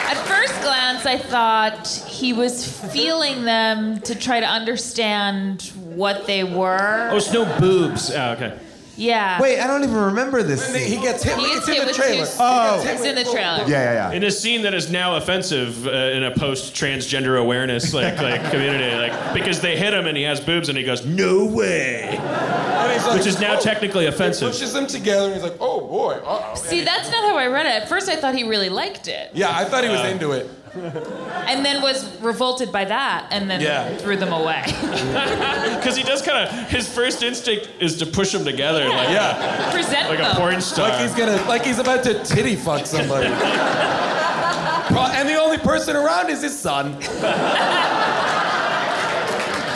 At first glance, I thought he was feeling them to try to understand what they were. oh, it's no boobs. Oh, okay. Yeah. Wait, I don't even remember this. He Scene. gets hit. He with- gets it's in hit the with trailer. two- Oh. It's in the trailer. Yeah, yeah, yeah. In a scene that is now offensive uh, in a post-transgender awareness like like community, like because they hit him and he has boobs and he goes, "No way," And he's like, which is now oh. technically He offensive. pushes them together and he's like, oh boy. Uh-oh. See, that's not how I read it. At first, I thought he really liked it, Yeah, I thought he was Uh, into it. And then was revolted by that, and then Yeah. threw them away. Because he does kind of his first instinct is to push them together, like Yeah. Present like a porn star. Like he's gonna, like he's about to titty fuck somebody. And the only person around is his son.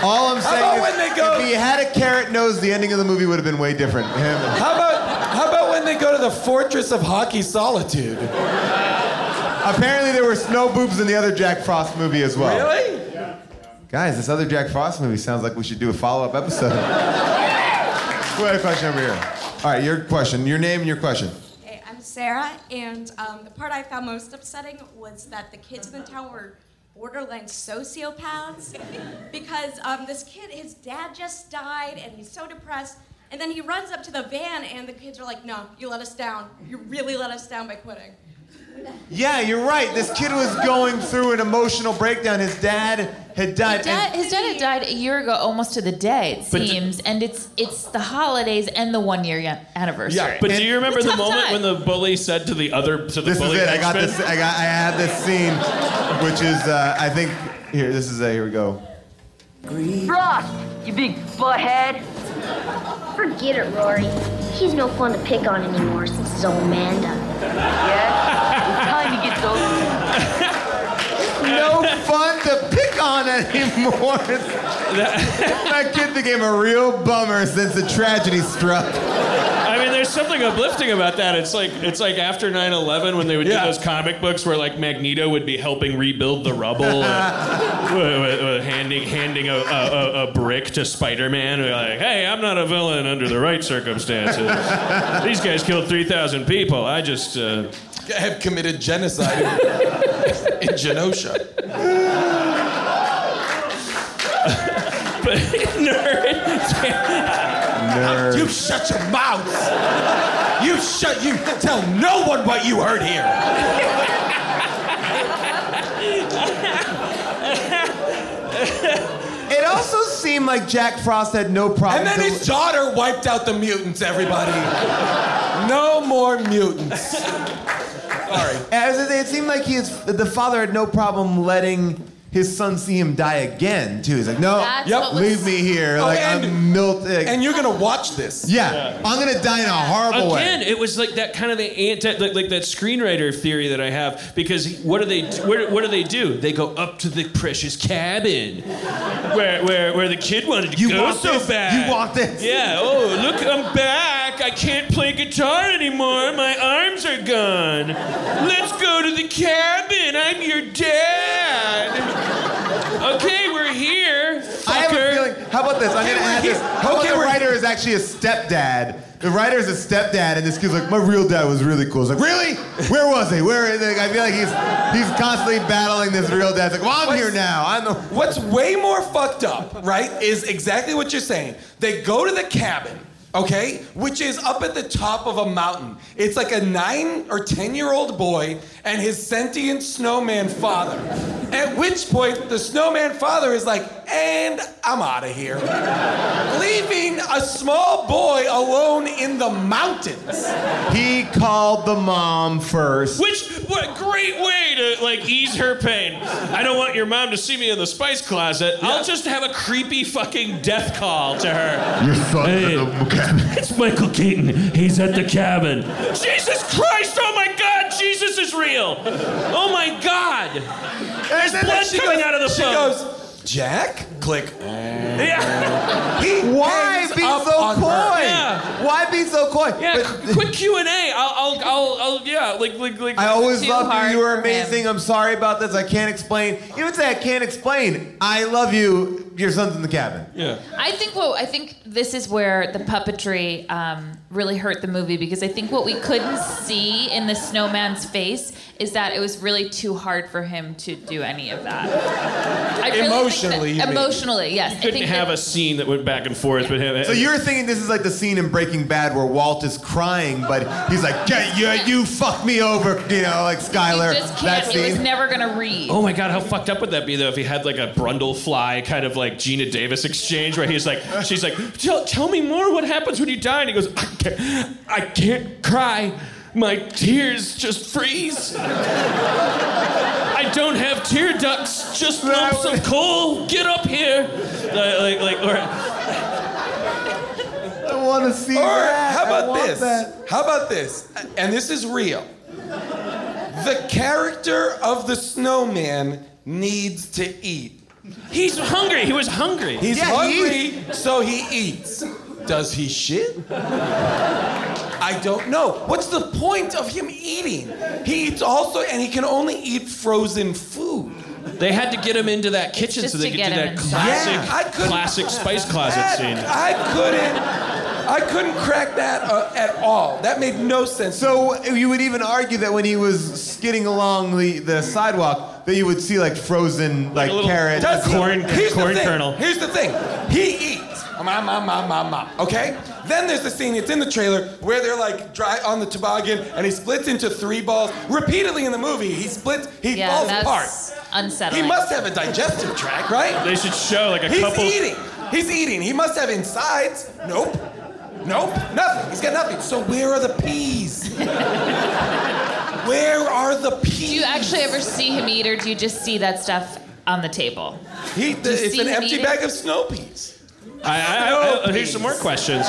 All I'm How saying about is, when they go- if he had a carrot nose, the ending of the movie would have been way different. Him. How about, how about when they go to the Fortress of Hockey Solitude? Apparently, there were snow boobs in the other Jack Frost movie as well. Really? Guys, this other Jack Frost movie sounds like we should do a follow-up episode. Who had a question over here? All right, your question, your name and your question. Hey, I'm Sarah, and um, the part I found most upsetting was that the kids in the town were borderline sociopaths because um, this kid, his dad just died, and he's so depressed. And then he runs up to the van, and the kids are like, "No, you let us down. You really let us down by quitting." Yeah, you're right. This kid was going through an emotional breakdown. His dad had died. His dad, his dad had died a year ago, almost to the day, it But d- seems, and it's it's the holidays and the one year anniversary. Yeah, but do you remember the moment time. when the bully said to the other to the This is bully it. I got this. I got. I have this scene, which is, uh, I think. Here, this is. Uh, here we go. Frost, you big butthead. Forget it, Rory. He's no fun to pick on anymore since his old Amanda. Yeah? It's time to get those. No fun to pick on anymore. that kid became a real bummer since the tragedy struck. I mean, there's something uplifting about that. It's like it's like after 9/11 when they would Yeah. do those comic books where like Magneto would be helping rebuild the rubble, with- with- with handing handing a, a, a- a brick to Spider-Man. and Like, hey, I'm not a villain under the right circumstances. These guys killed 3,000 people. I just. Uh, Have committed genocide in, in Genosha. But nerd. Nerd. You shut your mouth. You shut. You tell no one what you heard here. It also seemed like Jack Frost had no problem. And then his daughter wiped out the mutants. Everybody. No more mutants. Sorry. As it, it seemed like he is, the father had no problem letting his son see him die again too. He's like, no, That's yep, what was- leave me here. Oh, like and- I'm milt. Like, And you're gonna watch this. yeah, I'm gonna die in a horrible way. Again, way. it was like that kind of the anti, like, like that screenwriter theory that I have. Because what do they, what, what do they do? They go up to the precious cabin, where where, where the kid wanted to go. You go want so this? bad. You want this? Yeah. Oh, look, I'm back. I can't play guitar anymore. My arms are gone. Let's go to the cabin. I'm your dad. Okay, we're here. I have a feeling. How about this? I'm gonna we're add this. How about Okay, the writer is actually a stepdad? The writer is a stepdad, and this kid's like, my real dad was really cool. It's like, really? Where was he? Where? Like, I feel like he's he's constantly battling this real dad. It's like, well, I'm here now. I'm the. What's way more fucked up, right, is exactly what you're saying. They go to the cabin, okay, which is up at the top of a mountain. It's like a nine or ten year old boy and his sentient snowman father. At which point, the snowman father is like, and I'm out of here. Leaving a small boy alone in the mountains. He called the mom first. Which what great way to like ease her pain. I don't want your mom to see me in the spice closet. I'll just have a creepy fucking death call to her. Your son's Hey. In the cabin. It's Michael Keaton. He's at the cabin. Jesus Christ! Oh my God! Jesus is real. Oh my God! There's blood she coming goes- out of the she phone. goes, Jack? Click. Yeah. He Why be so coy? Yeah. Why be so coy? Yeah, But- quick Q and A. I'll, I'll, I'll, I'll, yeah, like, like, like. I always Too loved you. You were for him. amazing. I'm sorry about this. I can't explain. You would say I can't explain. I love you. Your son's in the cabin. Yeah. I think what I think this is where the puppetry um, really hurt the movie because I think what we couldn't see in the snowman's face is that it was really too hard for him to do any of that. I really think that- Emotionally, mean. emotionally, yes. I Couldn't think have that- a scene that went back and forth with him. So you're thinking this is like the scene in Breaking Bad where Walt is crying, but he's like, "Yeah, yeah, you fucked me over," you know, like Skylar. He just can't. He was never gonna read. Oh my god, how fucked up would that be though if he had like a Brundlefly kind of like Geena Davis exchange where he's like, she's like, tell, tell me more. What happens when you die? And he goes, I can't, I can't cry. My tears just freeze. I don't have tear ducts, just lumps of coal. Get up here. Uh, like, like, or, I want to see Or that. how I about want this? that. How about this? And this is real. The character of the snowman needs to eat. He's hungry. He was hungry. He's Yeah, he hungry, so he eats. Does he shit? I don't know. What's the point of him eating? He eats also, and he can only eat frozen food. They had to get him into that kitchen just so they to could get do him that inside. classic, Yeah, I couldn't- classic spice closet That- scene. I couldn't. I couldn't crack that uh, at all. That made no sense. So you would even argue that when he was skidding along the, the sidewalk, that you would see like frozen like, a little carrots. Does corn- Here's corn kernel. Here's the thing. He eats. Ma, ma, ma, ma, ma. Okay? Then there's the scene, it's in the trailer, where they're like dry on the toboggan and he splits into three balls. Repeatedly in the movie, he splits, he yeah, falls that's apart. unsettling. He must have a digestive tract, right? They should show like a He's couple. eating. He's eating. He must have insides. Nope. Nope. Nothing. He's got nothing. So where are the peas? where are the peas? Do you actually ever see him eat, or do you just see that stuff on the table? He, you it's an empty eat it? bag of snow peas. I, I, I, I- here's some more questions.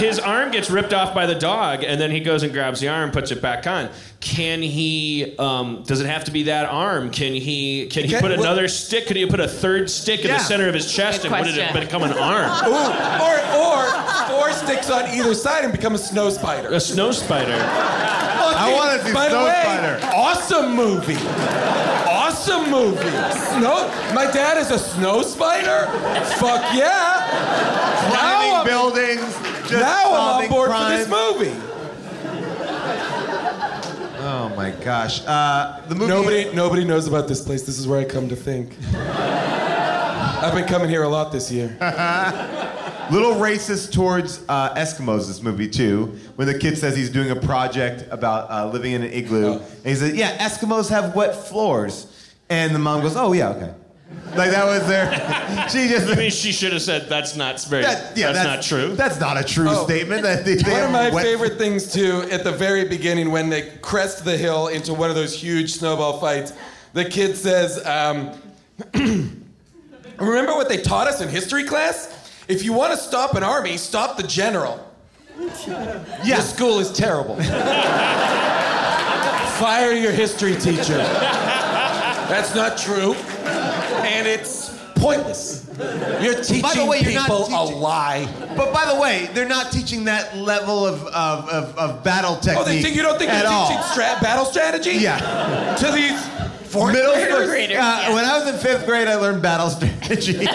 His arm gets ripped off by the dog, and then he goes and grabs the arm, puts it back on. Can he? Um, does it have to be that arm? Can he? Can he Can- put well- another stick? Could he put a third stick in Yeah. the center of his chest, Good and would it become an arm? Ooh, or or four sticks on either side and become a snow spider. A snow spider. I want to see Snow way, Spider. awesome movie. Awesome movie. Snow. My dad is a snow spider. Fuck yeah. Climbing I'm, buildings. Just now I'm on board crime. for this movie. Oh my gosh. Uh, the movie. Nobody, nobody knows about this place. This is where I come to think. I've been coming here a lot this year. Little racist towards uh, Eskimos, this movie too. When the kid says he's doing a project about uh, living in an igloo, Oh. and he says, "Yeah, Eskimos have wet floors," and the mom goes, "Oh yeah, okay." Like that was there. she just. I mean, she should have said that's not very. That- yeah, that's, not true. That's not a true Oh. statement. That they, they One of my wet favorite things too, at the very beginning, when they crest the hill into one of those huge snowball fights, the kid says, um, "Remember what they taught us in history class? If you want to stop an army, stop the general." Yeah. The school is terrible. Fire your history teacher. That's not true, and it's pointless. You're teaching By the way, you're not people a lie. But by the way, they're not teaching that level of, of, of, of battle technique. Oh, they think you don't think at you're all. teaching stra- battle strategy? Yeah. To these fourth Middle graders? school. Uh, When I was in fifth grade, I learned battle strategy.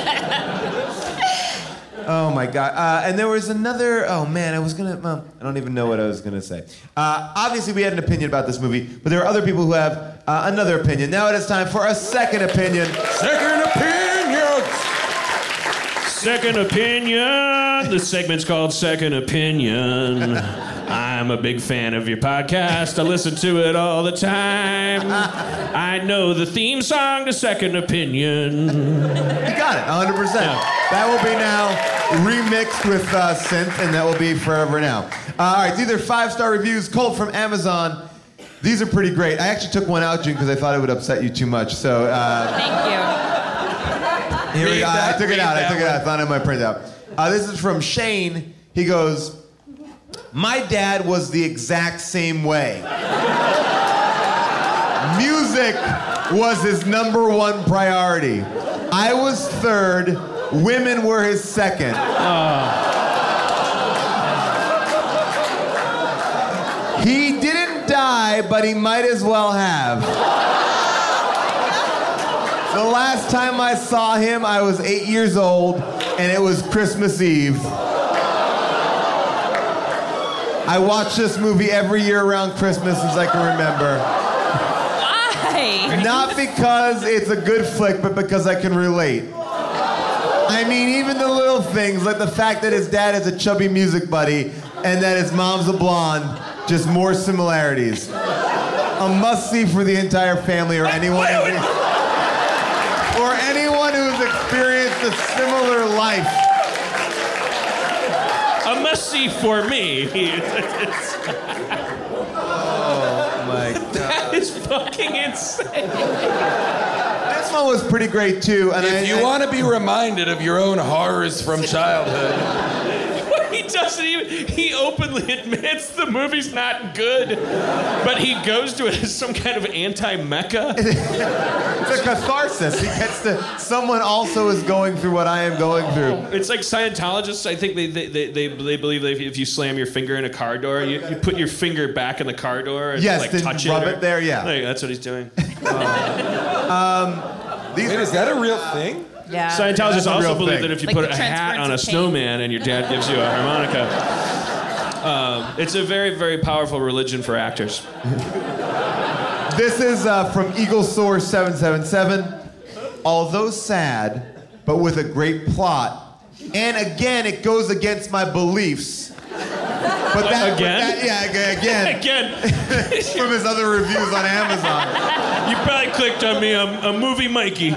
Oh my god! Uh, and there was another. Oh man, I was gonna. Well, I don't even know what I was gonna say. Uh, obviously, we had an opinion about this movie, but there are other people who have uh, another opinion. Now it is time for a second opinion. Second opinion. Second opinion. The segment's called Second Opinion. I'm a big fan of your podcast. I listen to it all the time. I know the theme song to Second Opinion. You got it, 100%. That will be now remixed with uh, synth, and that will be forever now. Uh, all right, these are five star reviews, cold from Amazon. These are pretty great. I actually took one out, June, because I thought it would upset you too much. So uh, Thank you. here we go. I took it out. I took it out. I found it in my printout. Uh, this is from Shane. He goes, My dad was the exact same way. Music was his number one priority. I was third, women were his second. He didn't die, but he might as well have. The last time I saw him, I was eight years old, and it was Christmas Eve. I watch this movie every year around Christmas as I can remember. Why? Not because it's a good flick, but because I can relate. I mean, even the little things, like the fact that his dad is a chubby music buddy and that his mom's a blonde, just more similarities. A must see for the entire family or anyone or anyone who's experienced a similar life. A must see for me. oh my god. That is fucking insane. This one was pretty great too. And if I, you I- want to be reminded of your own horrors from childhood, he doesn't even. He openly admits the movie's not good, but he goes to it as some kind of anti-mecca. it's a catharsis. He gets to. Someone also is going through what I am going through. It's like Scientologists. I think they they, they, they, they believe that if you, slam your finger in a car door, you, you put your finger back in the car door and Yes, like touch rub it. or- it there, yeah. Like, that's what he's doing. Um, these Wait, is that a real thing? Yeah. Scientologists That's a also believe thing. that if you Like put a hat on a pain. snowman and your dad gives you a harmonica, um, it's a very, very powerful religion for actors. This is uh, from Eagle Source 777. Although sad, but with a great plot, and again, it goes against my beliefs. But that, Again? but that- yeah, ag- again. Again, from his other reviews on Amazon. you probably clicked on me, a, a movie Mikey.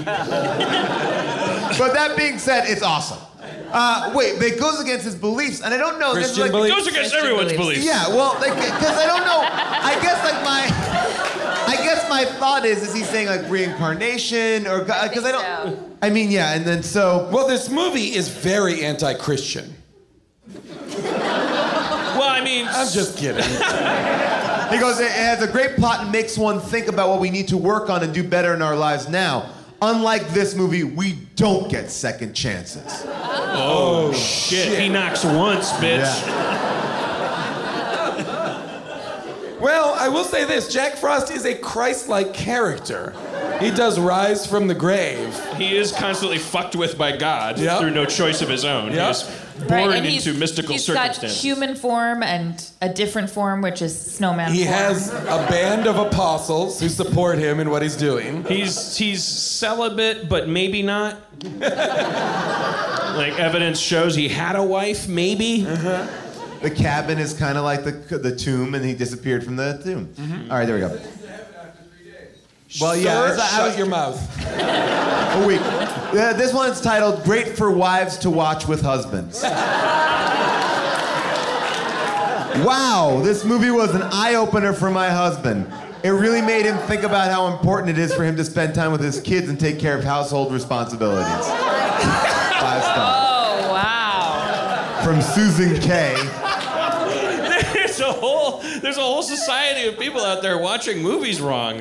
But that being said, it's awesome. Uh, wait, but it goes against his beliefs, and I don't know. this is Christian like, It goes against everyone's beliefs. Yeah, well, because I don't know. I guess like my, I guess my thought is, is he saying like reincarnation or because I, don't. I mean, yeah, and then so. Well, this movie is very anti-Christian. Well, I mean, I'm just kidding. He goes, it has a great plot and makes one think about what we need to work on and do better in our lives now. Unlike this movie, we don't get second chances. Oh, shit. He knocks once, bitch. Well, I will say this: Jack Frost is a Christ-like character. He does rise from the grave. He is constantly fucked with by God Yep. through no choice of his own. Yep. He is born Right, and he's- into mystical he's circumstances. got human form and a different form, which is snowman He form. has a band of apostles who support him in what he's doing. He's he's celibate, but maybe not. like evidence shows he had a wife, maybe. Uh-huh. The cabin is kind of like the, the tomb, and he disappeared from the tomb. Mm-hmm. All right, there we go. Well, yeah, Sir, as I- I shut was- your mouth. A week. Yeah, this one's titled "Great for Wives to Watch with Husbands." wow, this movie was an eye opener for my husband. It really made him think about how important it is for him to spend time with his kids and take care of household responsibilities. Five stars. Oh wow! From Susan K. There's a whole there's a whole society of people out there watching movies wrong.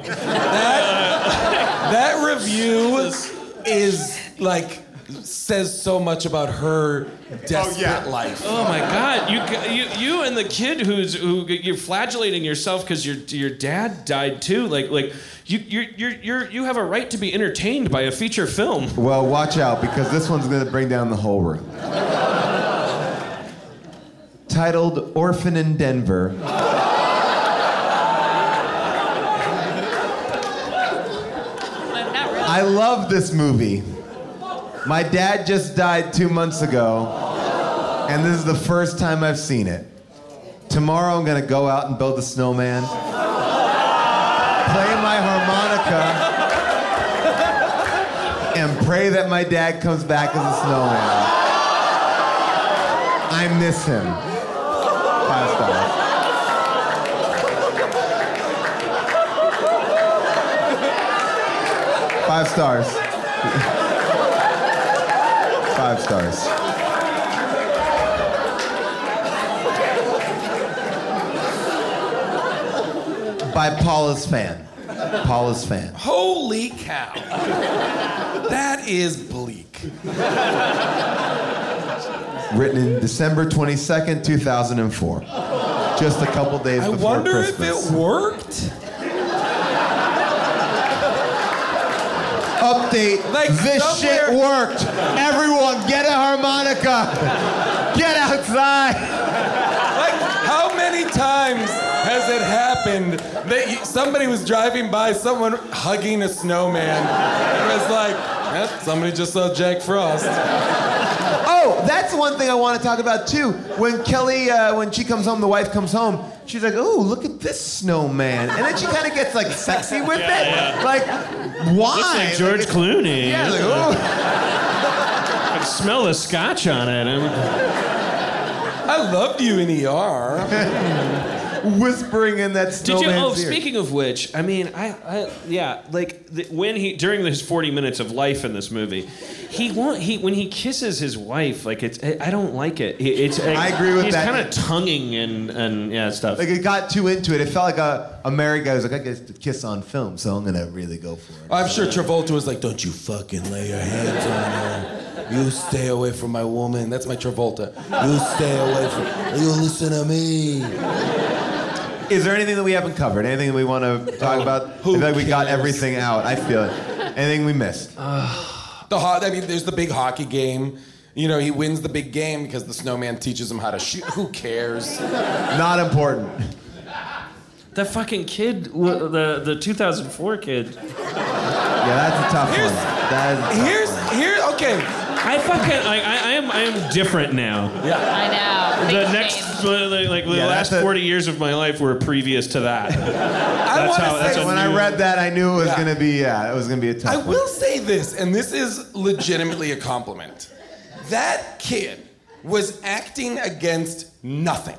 That review is like says so much about her oh, desperate life. Oh my God! You, you, you, and the kid who's who you're flagellating yourself because your your dad died too. Like like you you're, you're, you're you have a right to be entertained by a feature film. Well, watch out because this one's going to bring down the whole room. Titled Orphan in Denver. I love this movie. My dad just died two months ago, and this is the first time I've seen it. Tomorrow I'm gonna go out and build a snowman, play my harmonica, and pray that my dad comes back as a snowman. I miss him. Five stars. Five stars. Five stars. By Paula's fan. Paula's fan. Holy cow. that is bleak. Written in December 22nd, 2004. Just a couple days I before wonder if it worked. Update. Like this somewhere- shit worked. Everyone, get a harmonica. Get outside. Like, how many times has it happened that somebody was driving by, someone hugging a snowman, and was like, eh, somebody just saw Jack Frost. Oh, that's one thing I want to talk about too. When Kelly, uh, when she comes home, the wife comes home. She's like, "Oh, look at this snowman," and then she kind of gets like sexy with it. Yeah, yeah. Like, why? Looks like George it's- Clooney. Yeah, like, oh. I can smell the scotch on it. I'm- I loved you in ER. Whispering in that Did you? Oh, ear. speaking of which, I mean, I, I yeah, like the, when he during his forty minutes of life in this movie, he want he when he kisses his wife, like it's I I don't like it. It- It's I agree with he's that. kind of tonguing and and yeah stuff. Like it got too into it. It felt like a, a married guy was like, I get to kiss on film, so I'm gonna really go for it. Oh, I'm sure Travolta was like, "Don't you fucking lay your hands on her. You stay away from my woman." That's my Travolta. You stay away from. You listen to me. Is there anything that we haven't covered? Anything that we want to talk oh, about? I feel like we got cares? everything out. I feel it. Anything we missed? The ho- I mean, there's the big hockey game. You know, he wins the big game because the snowman teaches him how to shoot. Who cares? Not important. the fucking kid, w- the the 2004 kid. Yeah, that's a tough one. That is a tough Here's one. here. Okay, I fucking like I, I am I am different now. Yeah. I know. The next like, like the Yeah, last a- 40 years of my life were previous to that. I That's how- to that's say a When I read that, I knew it was Yeah. gonna be yeah, it was gonna be a tough I one. will say this, and this is legitimately a compliment. That kid was acting against nothing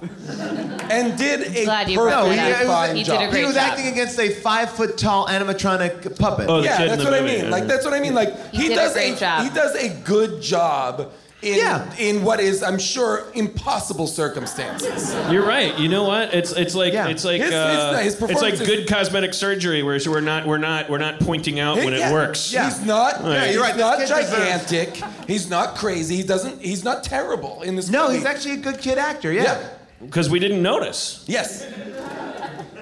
and did a Glad you perfectly brought that up. was- fine He did job. a great he was job. acting against a five foot tall animatronic puppet. Oh, yeah, that's the what I mean. yeah. Like that's what I mean. Like He he, did a does great job. he does a good job in Yeah. in what is I'm sure impossible circumstances. You're right. You know what? It's it's like Yeah. it's like His- his- uh, his it's like performance is- good cosmetic surgery where we're not we're not we're not pointing out when Yeah, it works. Yeah. He's not. Yeah, he's you're right. not This kid deserves- gigantic. He's not crazy. He doesn't. He's not terrible in this no, movie. he's actually a good kid actor. Yeah. Yeah. Because we didn't notice. Yes.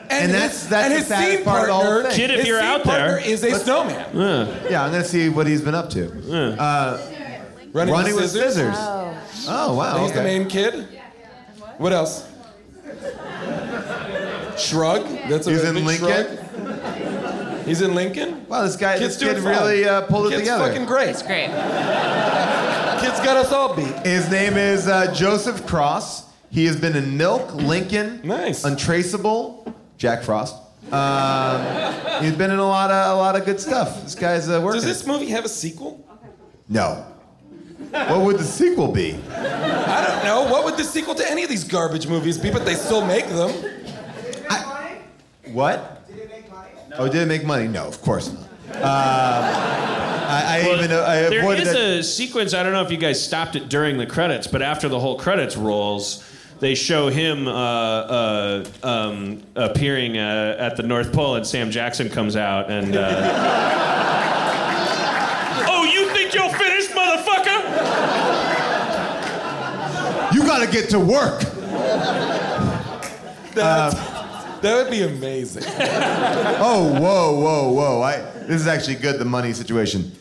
And that's- that's and the his saddest scene part of the whole partner, thing. Kid, if his you're scene out there- partner is a snowman. Yeah. Yeah, I'm gonna see what he's been up to. Uh, Running, running with scissors. scissors. Oh wow. He's the main kid. What else? Shrug. That's a He's in Lincoln? shrug. He's in Lincoln. Wow, this guy, Kid's this kid really uh, pulled it together. Kid's together. fucking great. It's great. Kid's got us all beat. His name is uh, Joseph Cross. He has been in Milk, Lincoln, Nice. Untraceable, Jack Frost. Um, he's been in a lot of a lot of good stuff. This guy's uh, working. Does this movie have a sequel? No. What would the sequel be? I don't know. What would the sequel to any of these garbage movies be? But they still make them. What? Oh, did it make money? No, of course not. Uh, I, I Well, even I there avoided is it. a sequence. I don't know if you guys stopped it during the credits, but after the whole credits rolls, they show him uh, uh, um, appearing uh, at the North Pole, and Sam Jackson comes out and. Uh, oh, you think you'll finished, motherfucker? You got to get to work. That, uh, that would be amazing. Oh, whoa, whoa, whoa! I, this is actually good. The money situation.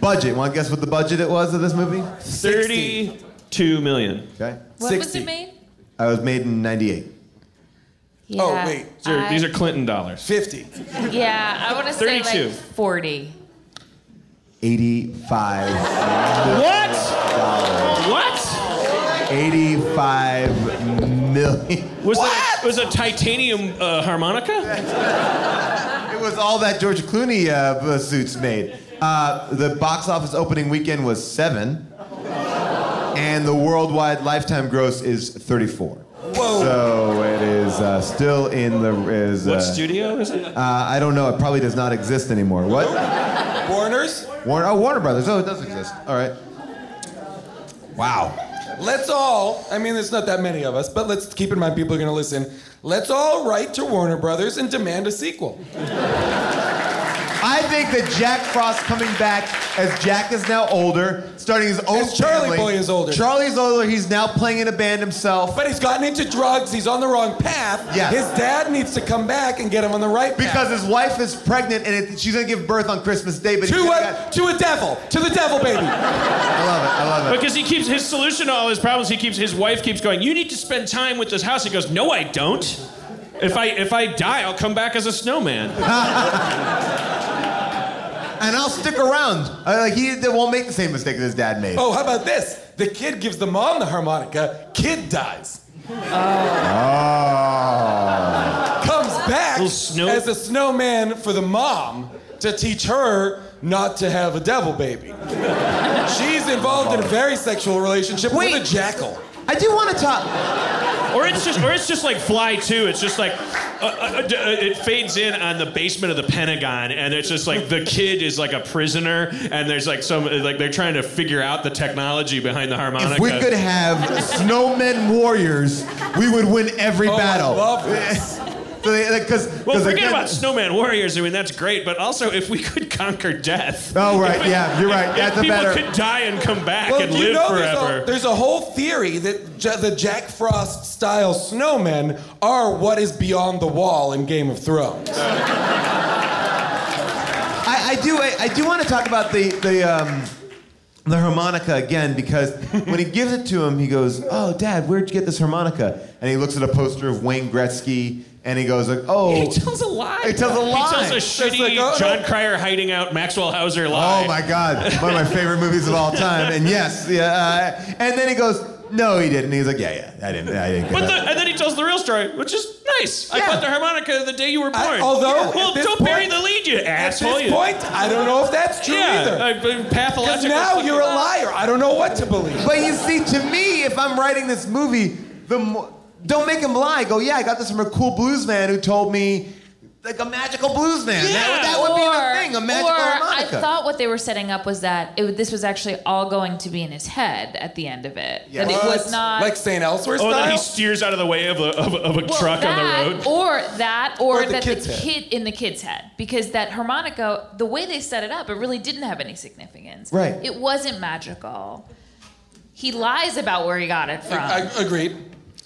Budget. Want to guess what the budget it was of this movie? Thirty-two million. Okay. What was it made? Uh, I was made in '98. Yeah, oh wait, these are, I- these are Clinton dollars. Fifty. Yeah, I want to say 32. like 40. 85. What? What? 85 million. Was that was a titanium uh, harmonica? It was all that George Clooney uh, suits made. Uh, the box office opening weekend was seven, and the worldwide lifetime gross is 34. Whoa. So it is uh, still in the is. What uh, studio is it? Uh, I don't know. It probably does not exist anymore. What? Warner's. Warner, oh, Warner Brothers. Oh, it does exist. All right. Wow. Let's all, I mean, there's not that many of us, but let's keep in mind people are going to listen. Let's all write to Warner Brothers and demand a sequel. I think that Jack Frost coming back as Jack is now older, starting his own As Charlie family. Boy is older. Charlie's older. He's now playing in a band himself. But he's gotten into drugs, he's on the wrong path. Yeah. His dad needs to come back and get him on the right path. Because his wife is pregnant and it, she's gonna give birth on Christmas Day. But To he's gonna a, got- to a devil. To the devil, baby. I love it. I love it. Because he keeps his solution to all his problems. He keeps his wife keeps going. You need to spend time with this house. He goes, No, I don't. If I if I die, I'll come back as a snowman. and I'll stick around. I, like he won't make the same mistake that his dad made. Oh, how about this? The kid gives the mom the harmonica, kid dies. Oh. Comes back Little snow- as a snowman for the mom to teach her not to have a devil baby. She's involved in a very sexual relationship with a jackal. I do want to talk. Or it's just, or it's just like Fly Two. It's just like, uh, uh, uh, it fades in on the basement of the Pentagon, and it's just like the kid is like a prisoner, and there's like some like they're trying to figure out the technology behind the harmonica. If we could have snowmen warriors, we would win every Oh, I battle. love this. Because well, forget again, about snowman warriors. I mean, that's great, but also if we could conquer death. Oh, right, If yeah, you're right. if That's a people better- could die and come back Well, and do you live know there's forever. a, there's a whole theory that Ja- the Jack Frost style snowmen are what is beyond the wall in Game of Thrones. I, I do. I, I do want to talk about the the um, the harmonica again because when he gives it to him, he goes, "Oh, Dad, where'd you get this harmonica?" And he looks at a poster of Wayne Gretzky, and he goes, like, "Oh." He tells a lie. He tells a lie. He tells a shitty like, oh, Jon no. Cryer hiding out Maxwell Hauser lie. Oh my God, one of my favorite movies of all time. And yes, yeah. Uh, and then he goes, "No, he didn't." He's like, "Yeah, yeah, I didn't. I didn't." But the, and then he tells the real story, which is nice. I Yeah. bought the harmonica the day you were born. although, well, don't bury the lead, you asshole. At this you- point, I don't know if that's true yeah, either. Because pathological. now you're a liar. I don't know what to believe. But you see, to me, if I'm writing this movie, the mo- don't make him lie. Go, yeah, I got this from a cool blues man who told me, like a magical blues man. That, that would be the thing, a magical or harmonica. I thought what they were setting up was that it, this was actually all going to be in his head at the end of it. That it was not like St. Elsewhere Oh, style. that he steers out of the way of a, of, a- of a Well, truck on the road. Or that, or, Or the that kid's the head. kid in the kid's head, because that harmonica, the way they set it up, it really didn't have any significance. Right. It wasn't magical. He lies about where he got it from. I, agreed.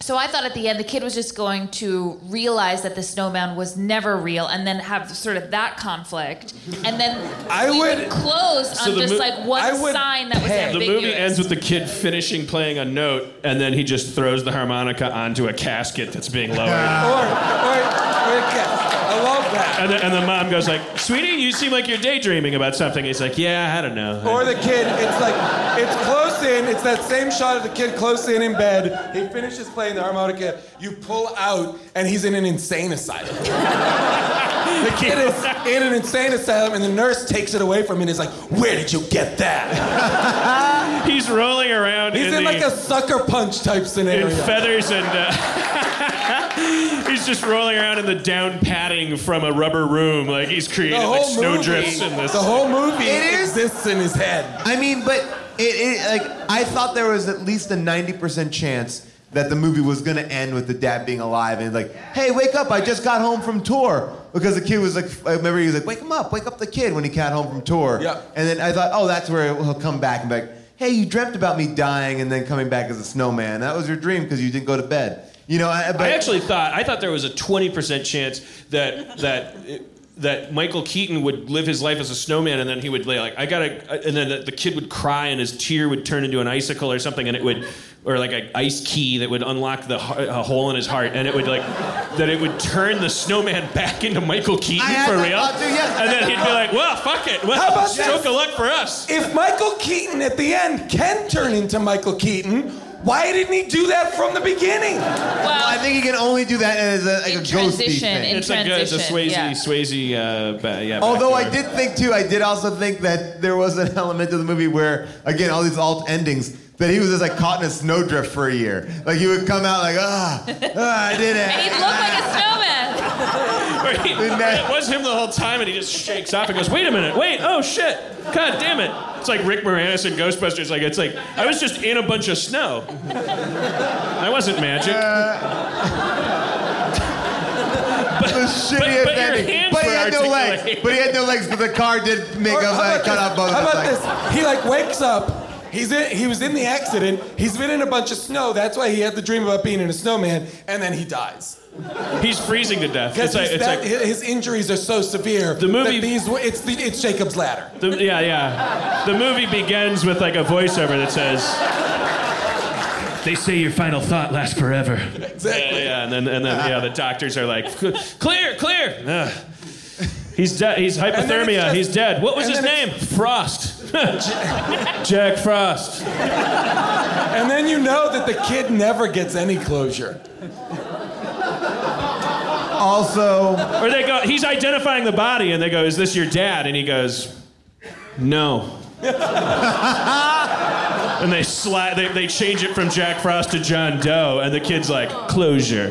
So I thought at the end the kid was just going to realize that the snowman was never real, and then have sort of that conflict, and then I we would- close So on just mo- like one I would sign that was pay. The movie ends with the kid finishing playing a note, and then he just throws the harmonica onto a casket that's being lowered. Or, or, or, yes. I love that. And the, and the mom goes like, "Sweetie, you seem like you're daydreaming about something." He's like, "Yeah, I don't know." Or the kid, it's like, it's close in, it's that same shot of the kid close in in bed. He finishes playing the harmonica, you pull out, and he's in an insane asylum. the kid is in an insane asylum, and the nurse takes it away from him and is like, Where did you get that? He's rolling around. He's in, in the, like a sucker punch type scenario. in scenario. feathers and. Uh, he's just rolling around in the down padding from a rubber room, like he's the creating whole like snow movie, drifts in this. the whole movie It is- exists in his head. I mean, but it, it like I thought there was at least a ninety percent chance that the movie was gonna end with the dad being alive and like, hey, wake up! I just got home from tour because the kid was like, I remember he was like, wake him up, wake up the kid when he got home from tour. Yeah. And then I thought, oh, that's where he'll come back and be like, hey, you dreamt about me dying and then coming back as a snowman. That was your dream because you didn't go to bed. You know, I, but I actually thought I thought there was a twenty percent chance that that it, that Michael Keaton would live his life as a snowman, and then he would lay like, I gotta, uh, and then the, the kid would cry, and his tear would turn into an icicle or something, and it would, or like an ice key that would unlock the a hole in his heart, and it would like, that it would turn the snowman back into Michael Keaton for real, yes. and then he'd be like, well, fuck it, well, How about stroke this? of luck for us. If Michael Keaton at the end can turn into Michael Keaton, why didn't he do that from the beginning? Well, I think he can only do that as a, like a ghosty thing. It's like a, it's a Swayze, Swayze, uh, ba- yeah. Although I backdoor. did think too, I did also think that there was an element of the movie where, again, all these alt endings, that he was just like caught in a snowdrift for a year. Like he would come out like, ah, ah I did it. And he looked like a snowman. Where he- it was him the whole time, and he just shakes off and goes, "Wait a minute, wait, oh shit, god damn it!" It's like Rick Moranis in Ghostbusters. Like it's like I was just in a bunch of snow. I wasn't magic. the shittiest but your ending. hands But he had no legs. But he had no legs. But the car did make Or a how uh, cut this? off both How about legs. this? He like wakes up. He's in, he was in the accident. He's been in a bunch of snow. That's why he had the dream about being in a snowman, and then he dies. He's freezing to death. It's like, it's that, like his injuries are so severe. The movie- That these, it's the, it's Jacob's ladder. the, yeah, yeah. The movie begins with like a voiceover that says. They say your final thought lasts forever. Exactly. Yeah, yeah, and then and then yeah, the doctors are like, clear, clear. Ugh. He's dead. He's hypothermia. just- He's dead. What was his name? Frost. Jack Frost. And then you know that the kid never gets any closure. Also, or they go. He's identifying the body, and they go, "Is this your dad?" And he goes, "No." and they slide. They, they change it from Jack Frost to John Doe, and the kid's like, "Closure."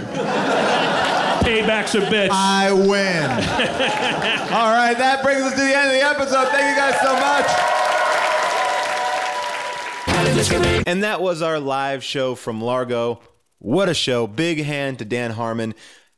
Payback's a bitch. I win. All right, that brings us to the end of the episode. Thank you guys so much. And that was our live show from Largo. What a show. Big hand to Dan Harmon.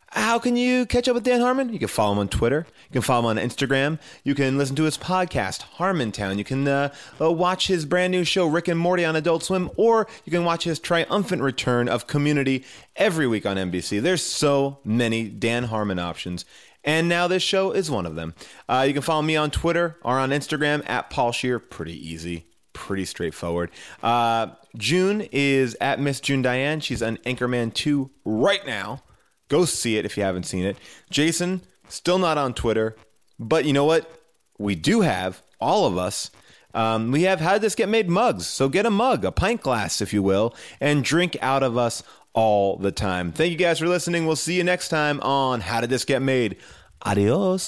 How can you catch up with Dan Harmon? You can follow him on Twitter. You can follow him on Instagram. You can listen to his podcast, Harmontown. You can uh, uh, watch his brand new show, Rick and Morty, on Adult Swim, or you can watch his triumphant return of Community every week on NBC. There's so many Dan Harmon options. And now this show is one of them. Uh, you can follow me on Twitter or on Instagram at Paul Scheer. Pretty easy pretty straightforward. Uh, June is at Miss June Diane. She's on Anchorman 2 right now. Go see it if you haven't seen it. Jason, still not on Twitter, but you know what? We do have, all of us, um, we have How Did This Get Made mugs. So get a mug, a pint glass, if you will, and drink out of us all the time. Thank you guys for listening. We'll see you next time on How Did This Get Made. Adios.